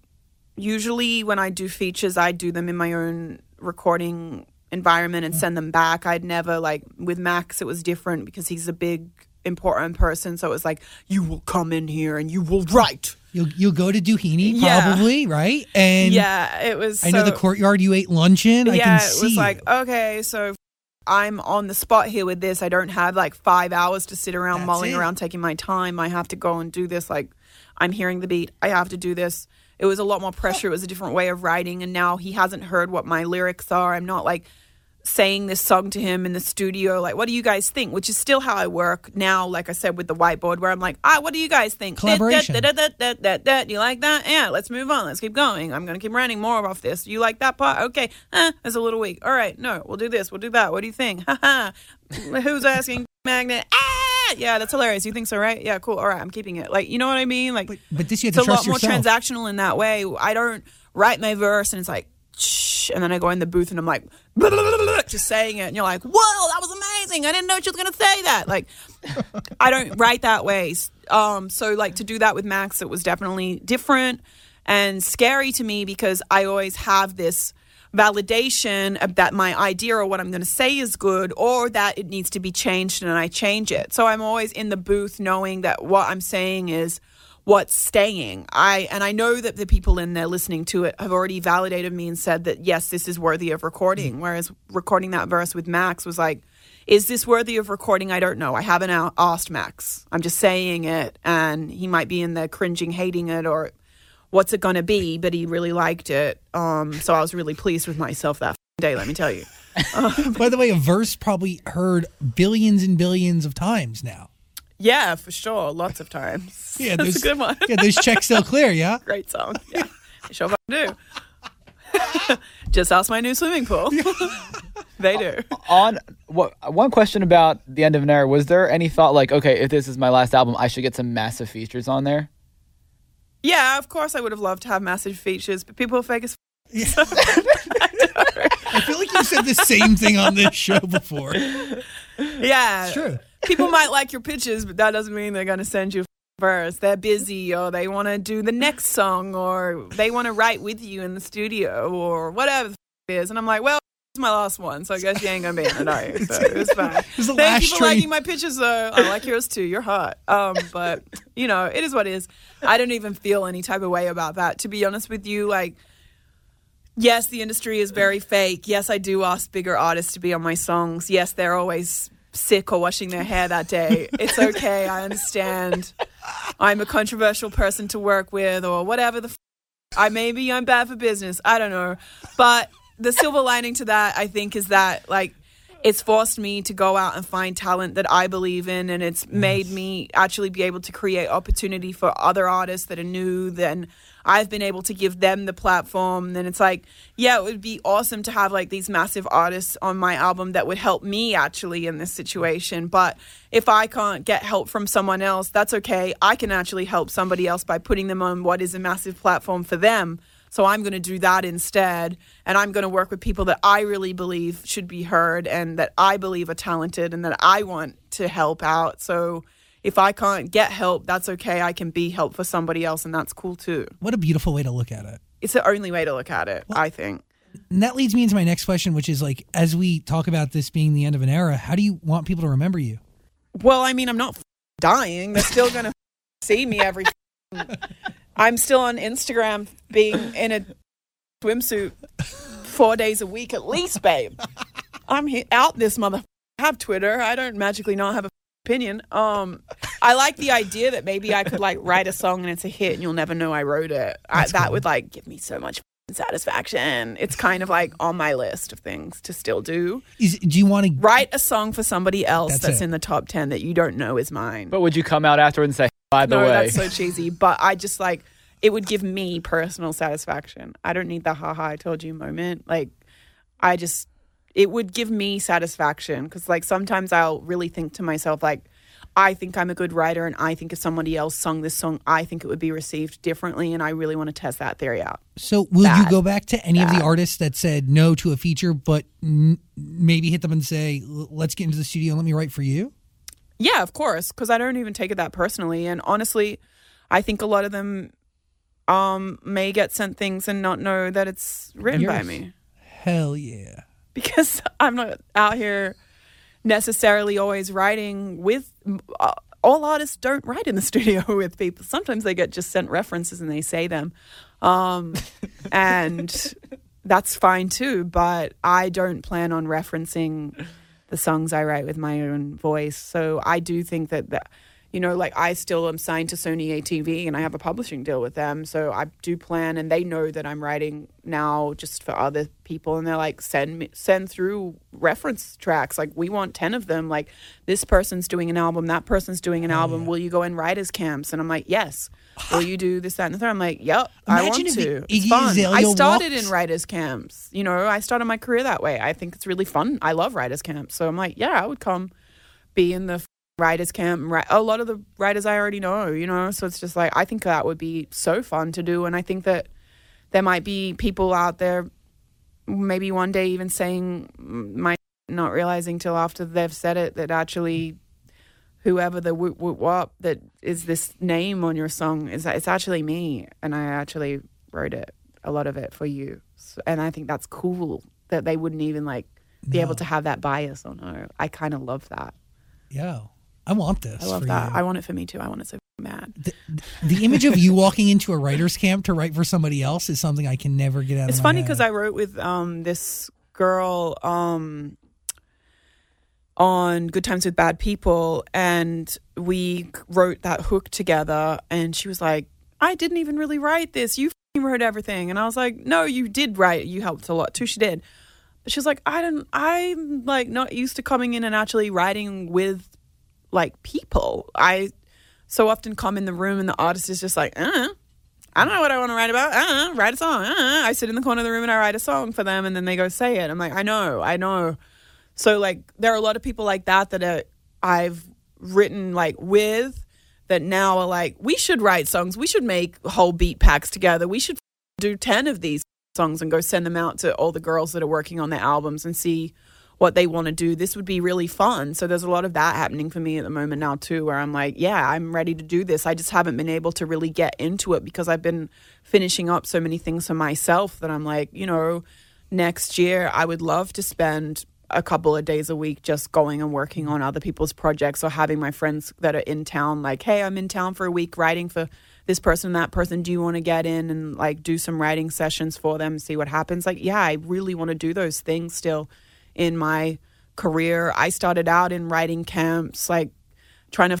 S2: usually when I do features, I do them in my own recording environment and send them back. I'd never like with Max, it was different because he's a big important person. So it was like, you will come in here and you will write.
S1: You'll you'll go to Duhini
S2: Yeah.
S1: probably, right? And
S2: yeah, it was.
S1: I know the courtyard you ate lunch in. I
S2: yeah, it was like okay, so I'm on the spot here with this. I don't have like five hours to sit around
S1: That's
S2: mulling
S1: it.
S2: around taking my time. I have to go and do this. Like I'm hearing the beat. I have to do this. It was a lot more pressure. It was a different way of writing, and now he hasn't heard what my lyrics are. I'm not like saying this song to him in the studio like what do you guys think? Which is still how i work now like i said with the whiteboard where i'm like ah what do you guys think?
S1: Collaboration.
S2: Da, da, da, da, da, da. You like that? Yeah let's move on. Let's keep going. I'm gonna keep writing more off this. You like that part? Okay. Eh, it's a little weak. All right no we'll do this. We'll do that. What do you think? Haha who's asking? [LAUGHS] Magnet. Ah yeah that's hilarious you think so right yeah cool all right i'm keeping it like you know what i mean like
S1: but, but this you have
S2: it's
S1: to
S2: a lot more transactional in that way. I don't write my verse and it's like, shh, and then I go in the booth and I'm like, [LAUGHS] just saying it, and you're like, whoa, that was amazing. I didn't know she was gonna say that. Like, I don't [LAUGHS] write that way. Um, so like to do that with Max, it was definitely different and scary to me because I always have this validation of that my idea or what I'm going to say is good or that it needs to be changed and I change it. So I'm always in the booth knowing that what I'm saying is what's staying. I and I know that the people in there listening to it have already validated me and said that yes, this is worthy of recording. Mm. Whereas recording that verse with Max was like, is this worthy of recording? I don't know. I haven't asked Max. I'm just saying it, and he might be in there cringing, hating it, or what's it going to be? But he really liked it. Um, so I was really pleased with myself that day. Let me tell you. [LAUGHS]
S1: By the way, a verse probably heard billions and billions of times now.
S2: Yeah, for sure. Lots of times. [LAUGHS]
S1: Yeah,
S2: that's
S1: those-
S2: a good one.
S1: Yeah, those checks still clear, yeah? [LAUGHS]
S2: Great song. Yeah, I sure do. Just ask my new swimming pool. they do.
S3: On what one question about the end of an era was there any thought like okay if this is my last album I should get some massive features on there
S2: Yeah, of course I would have loved to have massive features, but people are fake as [LAUGHS]
S1: I feel like you said the same thing on this show before.
S2: Yeah.
S1: It's true.
S2: People might like your pitches, but that doesn't mean they're going to send you a verse. They're busy or they want to do the next song or they want to write with you in the studio or whatever the f- it is. And I'm like, well, it's my last one, so I guess you ain't to be in it, are you? So [LAUGHS] it's fine.
S1: was the
S2: Thank you for liking my pictures, though. I like yours too. You're hot. Um, but, you know, it is what it is. I don't even feel any type of way about that. To be honest with you, like, yes, the industry is very fake. Yes, I do ask bigger artists to be on my songs. Yes, they're always sick or washing their hair that day. It's okay. I understand. I'm a controversial person to work with or whatever the f- I maybe I'm bad for business. I don't know. But the silver lining to that, I think, is that like it's forced me to go out and find talent that I believe in, and it's made me actually be able to create opportunity for other artists that are new. Then I've been able to give them the platform. Then it's like, yeah, it would be awesome to have like these massive artists on my album that would help me actually in this situation. But if I can't get help from someone else, that's okay. I can actually help somebody else by putting them on what is a massive platform for them. So I'm going to do that instead. And I'm going to work with people that I really believe should be heard and that I believe are talented and that I want to help out. So if I can't get help, that's okay. I can be help for somebody else, and that's cool too.
S1: What a beautiful way to look at it.
S2: It's the only way to look at it, I think.
S1: And that leads me into my next question, which is like, as we talk about this being the end of an era, how do you want people to remember you?
S2: Well, I mean, I'm not dying. They're still going to see me every. [LAUGHS] I'm still on Instagram being in a swimsuit four days a week at least, babe. I'm he- out this mother. I have Twitter. I don't magically not have a opinion. Um, I like the idea that maybe I could like write a song and it's a hit and you'll never know I wrote it. I, that would like give me so much satisfaction. It's kind of like on my list of things to still do.
S1: Is do you want to
S2: Write a song for somebody else
S1: That's
S2: that's, in the top 10 that you don't know is mine.
S3: But would you come out after and say, by the
S2: no,
S3: way,
S2: that's so cheesy. But I just like it would give me personal satisfaction. I don't need the haha I told you moment. Like I just it would give me satisfaction because like sometimes I'll really think to myself like I think I'm a good writer and I think if somebody else sung this song, I think it would be received differently and I really want to test that theory out.
S1: So will you go back to any of the artists that said no to a feature, but n- maybe hit them and say, "L- "Let's get into the studio and let me write for you"?
S2: Yeah, of course, because I don't even take it that personally. And honestly, I think a lot of them um, may get sent things and not know that it's written by me.
S1: Hell yeah!
S2: because [LAUGHS] I'm not out here necessarily always writing with uh, all artists don't write in the [LAUGHS] studio with people. Sometimes they get just sent references and they say them. Um, and [LAUGHS] that's fine too, but I don't plan on referencing the songs I write with my own voice. So I do think that that you know, like I still am signed to Sony ATV and I have a publishing deal with them. So I do plan and they know that I'm writing now just for other people and they're like send me send through reference tracks. Like we want 10 of them. Like this person's doing an album, that person's doing an album. Will you go in writers camps? And I'm like, "Yes." [SIGHS] Will you do this that and the third? I'm like, "Yep, I want to." It's fun.
S1: Azalea
S2: I started
S1: walked-
S2: in writers camps. You know, I started my career that way. I think it's really fun. I love writers camps. So I'm like, "Yeah, I would come be in the writers camp a lot of the writers I already know, you know. So it's just like I think that would be so fun to do, and I think that there might be people out there, maybe one day even saying my not realizing till after they've said it that actually whoever the whoop whoop wop that is this name on your song is it's actually me, and I actually wrote it a lot of it for you, so, and I think that's cool that they wouldn't even like be able to have that bias on her. I kind of love that.
S1: Yo, I want this.
S2: I love that.
S1: you.
S2: I want it for me too. I want it so mad.
S1: the, the image of you walking into a writer's camp to write for somebody else is something I can never get out
S2: It's
S1: of my
S2: funny because I wrote with um, this girl um, on Good Times with Bad People, and we wrote that hook together. And she was like, "I didn't even really write this. You wrote everything." And I was like, "No, you did write. You helped a lot too. She did." But she was like, "I don't. I'm like not used to coming in and actually writing with like people. I so often come in the room and the artist is just like, uh, I don't know what I want to write about. Uh, write a song. Uh, I sit in the corner of the room and I write a song for them, and then they go say it. I'm like, I know, I know. So like, there are a lot of people like that that are, I've written like with that now are like, we should write songs. We should make whole beat packs together. We should do ten of these songs and go send them out to all the girls that are working on their albums and see what they want to do. This would be really fun. So there's a lot of that happening for me at the moment now too, where I'm like, yeah, I'm ready to do this. I just haven't been able to really get into it because I've been finishing up so many things for myself that I'm like, you know, next year I would love to spend a couple of days a week just going and working on other people's projects or having my friends that are in town like, hey, I'm in town for a week writing for this person, and that person. Do you want to get in and like do some writing sessions for them, see what happens? Like, yeah, I really want to do those things still in my career. I started out in writing camps, like trying to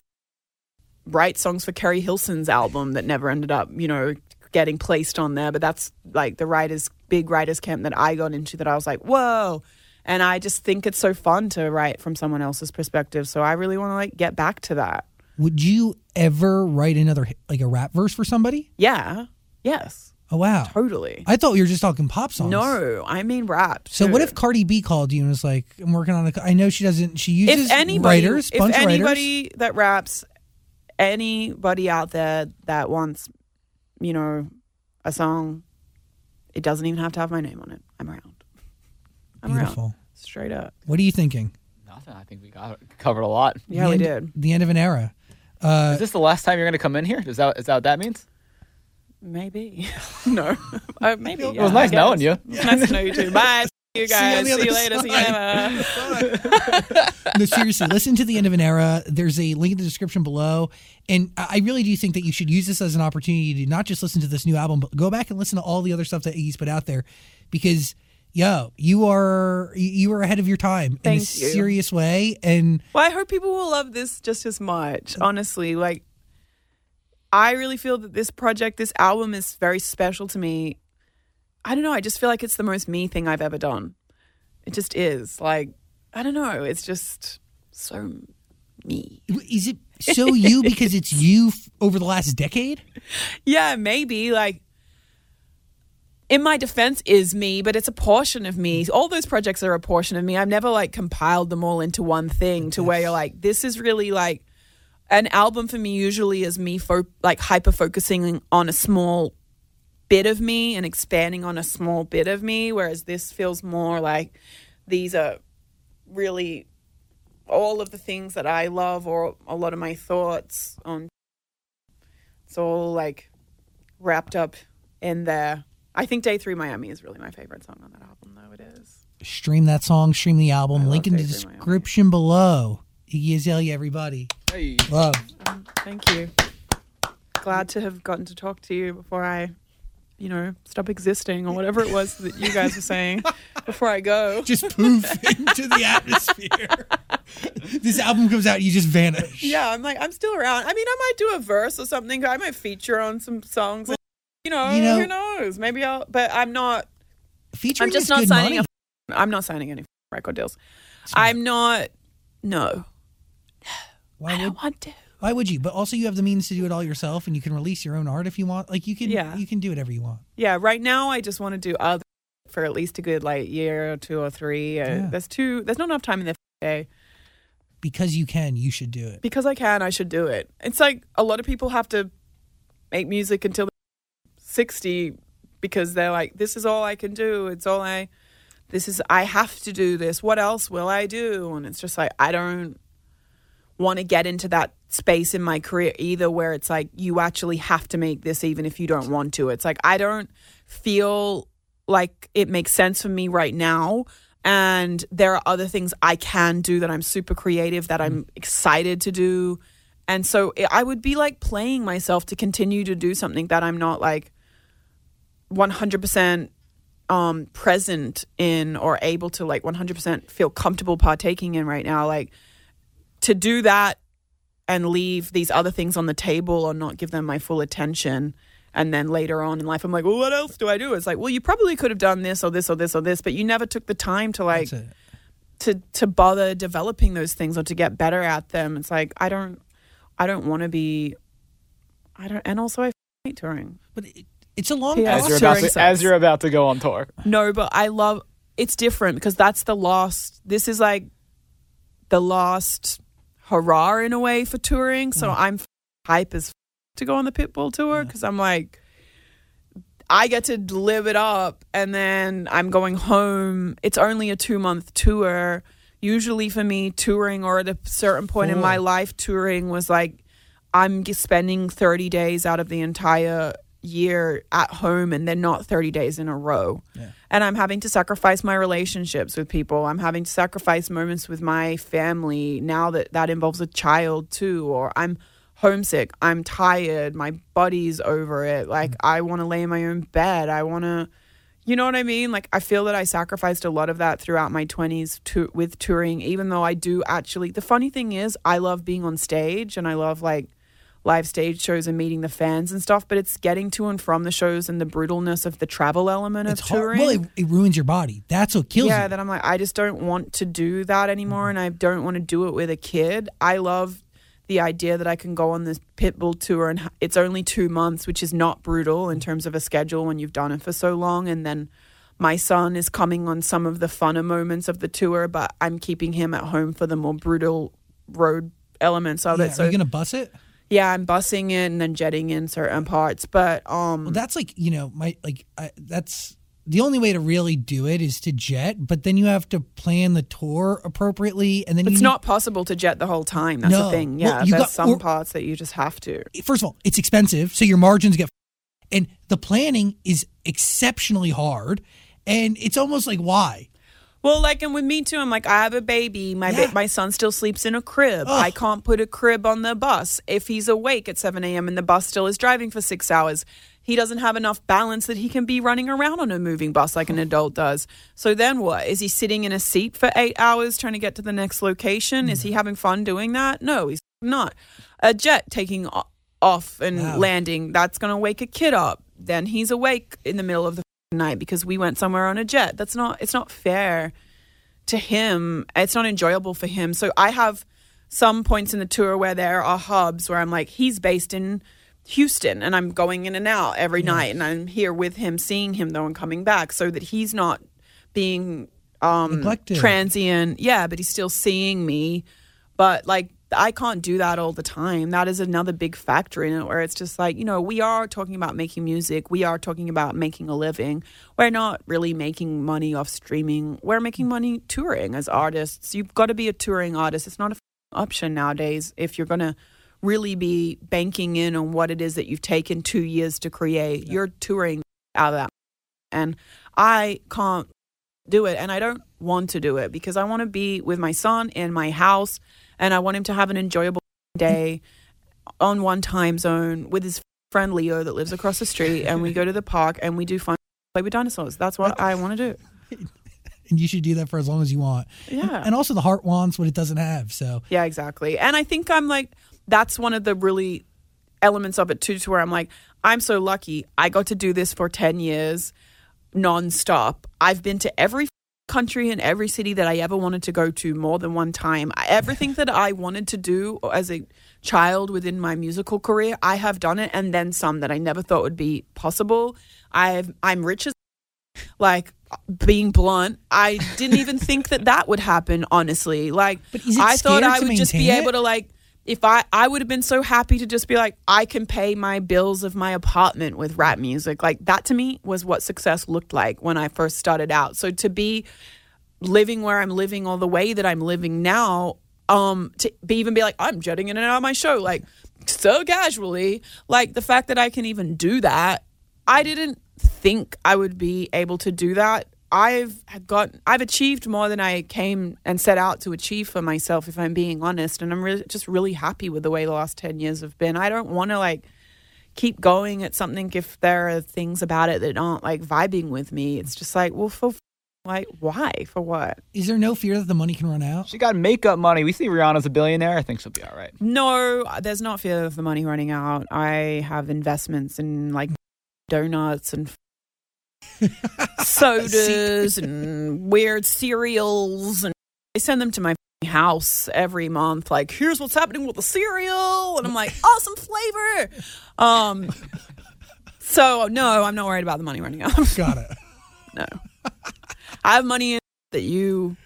S2: write songs for Keri Hilson's album that never ended up, you know, getting placed on there, but that's like the writers big writers camp that I got into that I was like, whoa. And I just think it's so fun to write from someone else's perspective. So I really want to like get back to that.
S1: Would you ever write another like a rap verse for somebody?
S2: Yeah. Yes.
S1: Oh wow.
S2: Totally.
S1: I thought you were just talking pop songs.
S2: No, I mean rap.
S1: So what if Cardi B called you and was like, "I'm working on a." I know she doesn't. She uses
S2: if anybody,
S1: writers,
S2: if
S1: bunch of writers.
S2: anybody that raps, anybody out there that wants, you know, a song, it doesn't even have to have my name on it. I'm around. I'm around. Straight up.
S1: What are you thinking?
S3: Nothing. I think we got covered a lot.
S2: Yeah,
S1: the
S2: we
S1: end,
S2: did.
S1: The end of an era. Uh,
S3: Is this the last time you're going to come in here? Is that is that what that means?
S2: Maybe. [LAUGHS] no. Uh, maybe.
S3: it was nice knowing you. [LAUGHS]
S2: nice to know you too. Bye. See you [LAUGHS]
S1: See you
S2: guys. See you later. See you later.
S1: no, seriously, listen to the end of an era. There's a link in the description below, and I I really do think that you should use this as an opportunity to not just listen to this new album, but go back and listen to all the other stuff that Iggy's put out there, because yo, you are you are ahead of your time in a
S2: you.
S1: serious way, and
S2: Well, I hope people will love this just as much. Honestly, like I really feel that this project, this album is very special to me. I don't know, I just feel like it's the most me thing I've ever done. It just is. Like, I don't know, it's just so me.
S1: is it so you because it's [LAUGHS] you f- over the last decade?
S2: Yeah, maybe like in my defense is me, but it's a portion of me. All those projects are a portion of me. I've never like compiled them all into one thing to where you're like, this is really like an album for me. Usually is me fo- like hyper focusing on a small bit of me and expanding on a small bit of me, whereas this feels more like these are really all of the things that I love or a lot of my thoughts on it's all like wrapped up in there. I think Day Three Miami is really my favorite song on that album, though. It is.
S1: Stream that song, stream the album.
S2: I
S1: Link in the
S2: Daydream Miami.
S1: description below. Iggy Azalea, everybody.
S3: Hey.
S1: Love.
S2: Um, thank you. Glad to have gotten to talk to you before I, you know, stop existing or whatever it was that you guys were saying [LAUGHS] before I go.
S1: Just poof [LAUGHS] into the atmosphere. this album comes out, you just vanish.
S2: Yeah, I'm like, I'm still around. I mean, I might do a verse or something. I might feature on some songs. and, you, know,
S1: you know-
S2: who knows? Maybe I'll. But I'm not.
S1: Featuring
S2: I'm just
S1: is
S2: not
S1: good
S2: signing
S1: money.
S2: a. I'm not signing any record deals. I'm not. No,
S1: Why
S2: I
S1: would
S2: don't want to.
S1: why would you? But also you have the means to do it all yourself and you can release your own art if you want. Like you can
S2: Yeah.
S1: you can do whatever you want.
S2: Yeah, right now I just want to do other for at least a good like year or two or three. Uh,
S1: Yeah.
S2: There's too. There's not enough time in the day.
S1: Because you can, you should do it.
S2: because I can, I should do it. It's like a lot of people have to make music until they're 60 because they're like, this is all I can do. It's all I, this is, I have to do this. What else will I do? And it's just like, I don't want to get into that space in my career either where it's like, you actually have to make this even if you don't want to. It's like, I don't feel like it makes sense for me right now. And there are other things I can do that I'm super creative, that I'm excited to do. And so it- I would be like playing myself to continue to do something that I'm not like 100% um, present in or able to like 100% feel comfortable partaking in right now. Like to do that and leave these other things on the table or not give them my full attention. And then later on in life, I'm like, well, what else do I do? It's like, well, you probably could have done this or this or this or this, but you never took the time to like to to bother developing those things or to get better at them. It's like I don't I don't want to be I don't and also I hate touring.
S1: But it, it's a long
S2: Yeah.
S3: As you're about to, as you're about to go on tour.
S2: No, but I love it's different because that's the last this is like the last hurrah in a way for touring. So mm. I'm hype as f- to go on the Pitbull tour because I'm like I get to live it up and then I'm going home. It's only a two month tour. Usually for me, touring or at a certain point in my life, touring was like I'm spending 30 days out of the entire year at home and then not 30 days in a row. And I'm having to sacrifice my relationships with people. I'm having to sacrifice moments with my family now that that involves a child too. Or I'm homesick. I'm tired. My body's over it. Like, mm. I want to lay in my own bed. I want to. You know what I mean? Like I feel that I sacrificed a lot of that throughout my 20s to with touring even though I do actually The funny thing is I love being on stage and I love like live stage shows and meeting the fans and stuff, but it's getting to and from the shows and the brutalness of the travel element
S1: It's
S2: of
S1: hard.
S2: touring.
S1: Well, it, it ruins your body. That's what kills
S2: yeah,
S1: you.
S2: Yeah, that I'm like, I just don't want to do that anymore, and I don't want to do it with a kid. I love the idea that I can go on this Pitbull tour, and it's only two months, which is not brutal in terms of a schedule when you've done it for so long, and then. My son is coming on some of the funner moments of the tour, but I'm keeping him at home for the more brutal road elements of
S1: Yeah,
S2: it. So
S1: Are you gonna bus it?
S2: Yeah, I'm bussing it and then jetting in certain parts. But um
S1: Well, that's like you know my like I, that's the only way to really do it is to jet, but then you have to plan the tour appropriately, and then
S2: it's not possible to jet the whole time. That's
S1: No.
S2: the thing.
S1: Well,
S2: Yeah,
S1: you
S2: there's
S1: got-
S2: some
S1: or-
S2: parts that you just have to.
S1: first of all, it's expensive, so your margins get, and the planning is exceptionally hard, and it's almost like why?
S2: Well, like, and with me too, I'm like, I have a baby. My
S1: Yeah.
S2: ba- my son still sleeps in a crib.
S1: Ugh.
S2: I can't put a crib on the bus. If he's awake at 7 a.m. and the bus still is driving for six hours, he doesn't have enough balance that he can be running around on a moving bus like an adult does. So then what? Is he sitting in a seat for eight hours trying to get to the next location? Is he
S1: Mm.
S2: having fun doing that? No, he's not. A jet taking off and
S1: Wow.
S2: landing, that's going to wake a kid up. Then he's awake in the middle of the night because we went somewhere on a jet. That's not, it's not fair to him. It's not enjoyable for him. So I have some points in the tour where there are hubs where I'm like, he's based in Houston and I'm going in and out every night and I'm here with him, seeing him though and coming back so that he's not being um
S1: Neglected.
S2: transient. Yeah, but he's still seeing me. But like I can't do that all the time. That is another big factor in it where it's just like, you know, we are talking about making music. We are talking about making a living. We're not really making money off streaming. We're making money touring as artists. You've got to be a touring artist. It's not a f- option nowadays if you're going to really be banking in on what it is that you've taken 2 years to create. You're touring out of that. And I can't do it and I don't want to do it because I want to be with my son in my house and I want him to have an enjoyable day on one time zone with his friend Leo that lives across the street and we go to the park and we do fun play with dinosaurs. That's what I want to do. [LAUGHS]
S1: And you should do that for as long as you want.
S2: Yeah.
S1: And also, the heart wants what it doesn't have. So
S2: Yeah, exactly. And I think I'm like, that's one of the really elements of it too, to where I'm like, I'm so lucky. I got to do this for 10 years nonstop. I've been to every country and every city that I ever wanted to go to more than one time. Everything that I wanted to do as a child within my musical career, I have done it and then some that I never thought would be possible. I've I'm rich as like being blunt, I didn't even think that that would happen. Honestly, like
S1: But is it
S2: I thought I would just be
S1: it?
S2: able to like if I I would have been so happy to just be like I can pay my bills of my apartment with rap music. Like that to me was what success looked like when I first started out. So to be living where I'm living all the way that I'm living now, um, to be even be like, I'm jetting in and out of my show, like so casually, like the fact that I can even do that, I didn't think I would be able to do that. I've got, I've achieved more than I came and set out to achieve for myself, if I'm being honest, and I'm really, just really happy with the way the last ten years have been. I don't want to like keep going at something if there are things about it that aren't like vibing with me. It's just like, well, for like, why? For what?
S1: is there no fear that the money can run out?
S3: She got makeup money. We see Rihanna's a billionaire. I think she'll be all right.
S2: No, there's not fear of the money running out. I have investments in like donuts and sodas and weird cereals and I send them to my house every month like here's what's happening with the cereal and I'm like [LAUGHS] awesome flavor. Um so no, I'm not worried about the money running out. [LAUGHS]
S1: Got it. [LAUGHS]
S2: no. I have money in that you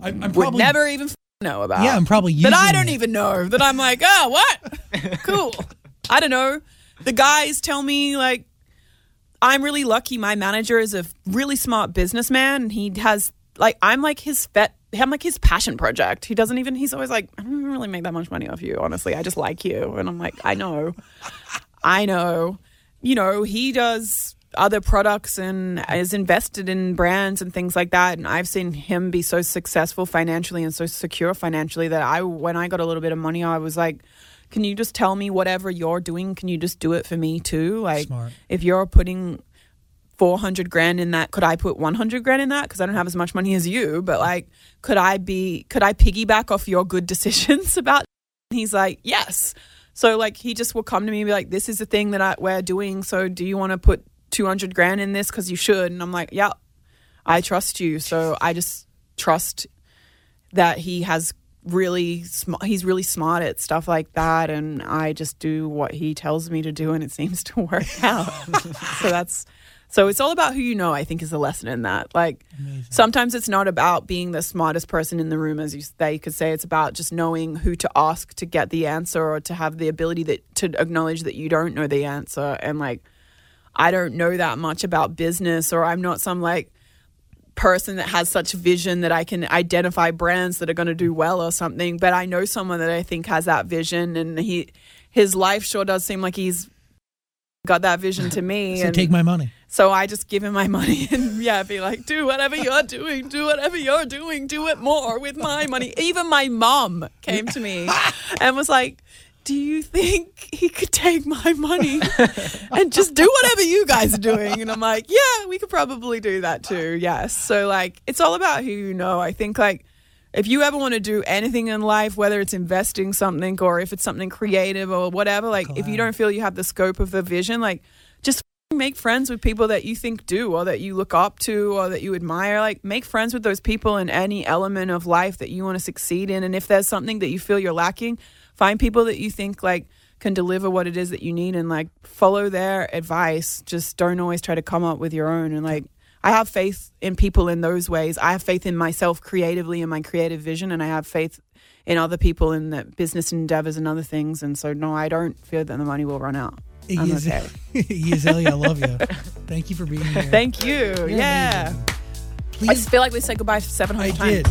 S1: I'm, I'm
S2: would
S1: probably
S2: never even know about.
S1: Yeah, I'm probably using
S2: that I don't
S1: it.
S2: even know. That I'm like, oh, what? cool. I don't know. The guys tell me like I'm really lucky. My manager is a really smart businessman. He has like I'm like his pet. I'm like his passion project. He doesn't even. He's always like, I don't really make that much money off you. Honestly, I just like you. And I'm like, I know, I know. You know, he does other products and is invested in brands and things like that. And I've seen him be so successful financially and so secure financially that I, when I got a little bit of money, I was like, can you just tell me whatever you're doing? Can you just do it for me too? Like,
S1: Smart.
S2: if you're putting 400 grand in that, could I put 100 grand in that? Because I don't have as much money as you, but like, could I be, could I piggyback off your good [LAUGHS] decisions about? And he's like, yes. So like he just will come to me and be like, "This is the thing that I, we're doing. So do you want to put two hundred grand in this? Because you should." And I'm like, "Yeah, I trust you." So I just trust that he has really sm- he's really smart at stuff like that and I just do what he tells me to do and it [LAUGHS] seems to work out. so that's so it's all about who you know, I think is the lesson in that. Like sometimes it's not about being the smartest person in the room as you they could say it's about just knowing who to ask to get the answer or to have the ability that to acknowledge that you don't know the answer and like I don't know that much about business or I'm not some like person that has such vision that I can identify brands that are going to do well or something. But I know someone that I think has that vision, and he his life sure does seem like he's got that vision to me. [LAUGHS]
S1: So
S2: and
S1: take my money.
S2: so I just give him my money [LAUGHS] and yeah, be like, do whatever you're doing, do whatever you're doing, do it more with my money. Even my mom came to me [LAUGHS] and was like. Do you think he could take my money and just do whatever you guys are doing? And I'm like, yeah, we could probably do that too. Yes. So, like, it's all about who you know. I think, like, if you ever want to do anything in life, whether it's investing something or if it's something creative or whatever, like, if you don't feel you have the scope of the vision, like, just make friends with people that you think do or that you look up to or that you admire like make friends with those people in any element of life that you want to succeed in and if there's something that you feel you're lacking find people that you think like can deliver what it is that you need and like follow their advice just don't always try to come up with your own and like I have faith in people in those ways. I have faith in myself creatively and my creative vision, and I have faith in other people in the business endeavors and other things. And so, no, I don't fear that the money will run out. I'm okay. [LAUGHS]
S1: I love you. Thank you for being [LAUGHS] here.
S2: Thank you.
S1: You're
S2: yeah. I just feel like we said goodbye 700
S1: I
S2: times.
S1: did.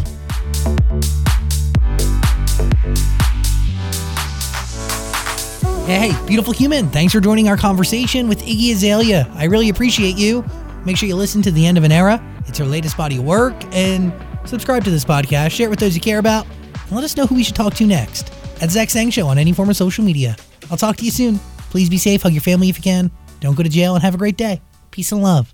S1: Hey, beautiful human. Thanks for joining our conversation with Iggy Azalea. I really appreciate you. Make sure you listen to The End of an Era. It's her latest body of work. And subscribe to this podcast, share it with those you care about, and let us know who we should talk to next at Zach Sang Show on any form of social media. I'll talk to you soon. Please be safe, hug your family if you can. Don't go to jail, and have a great day. Peace and love.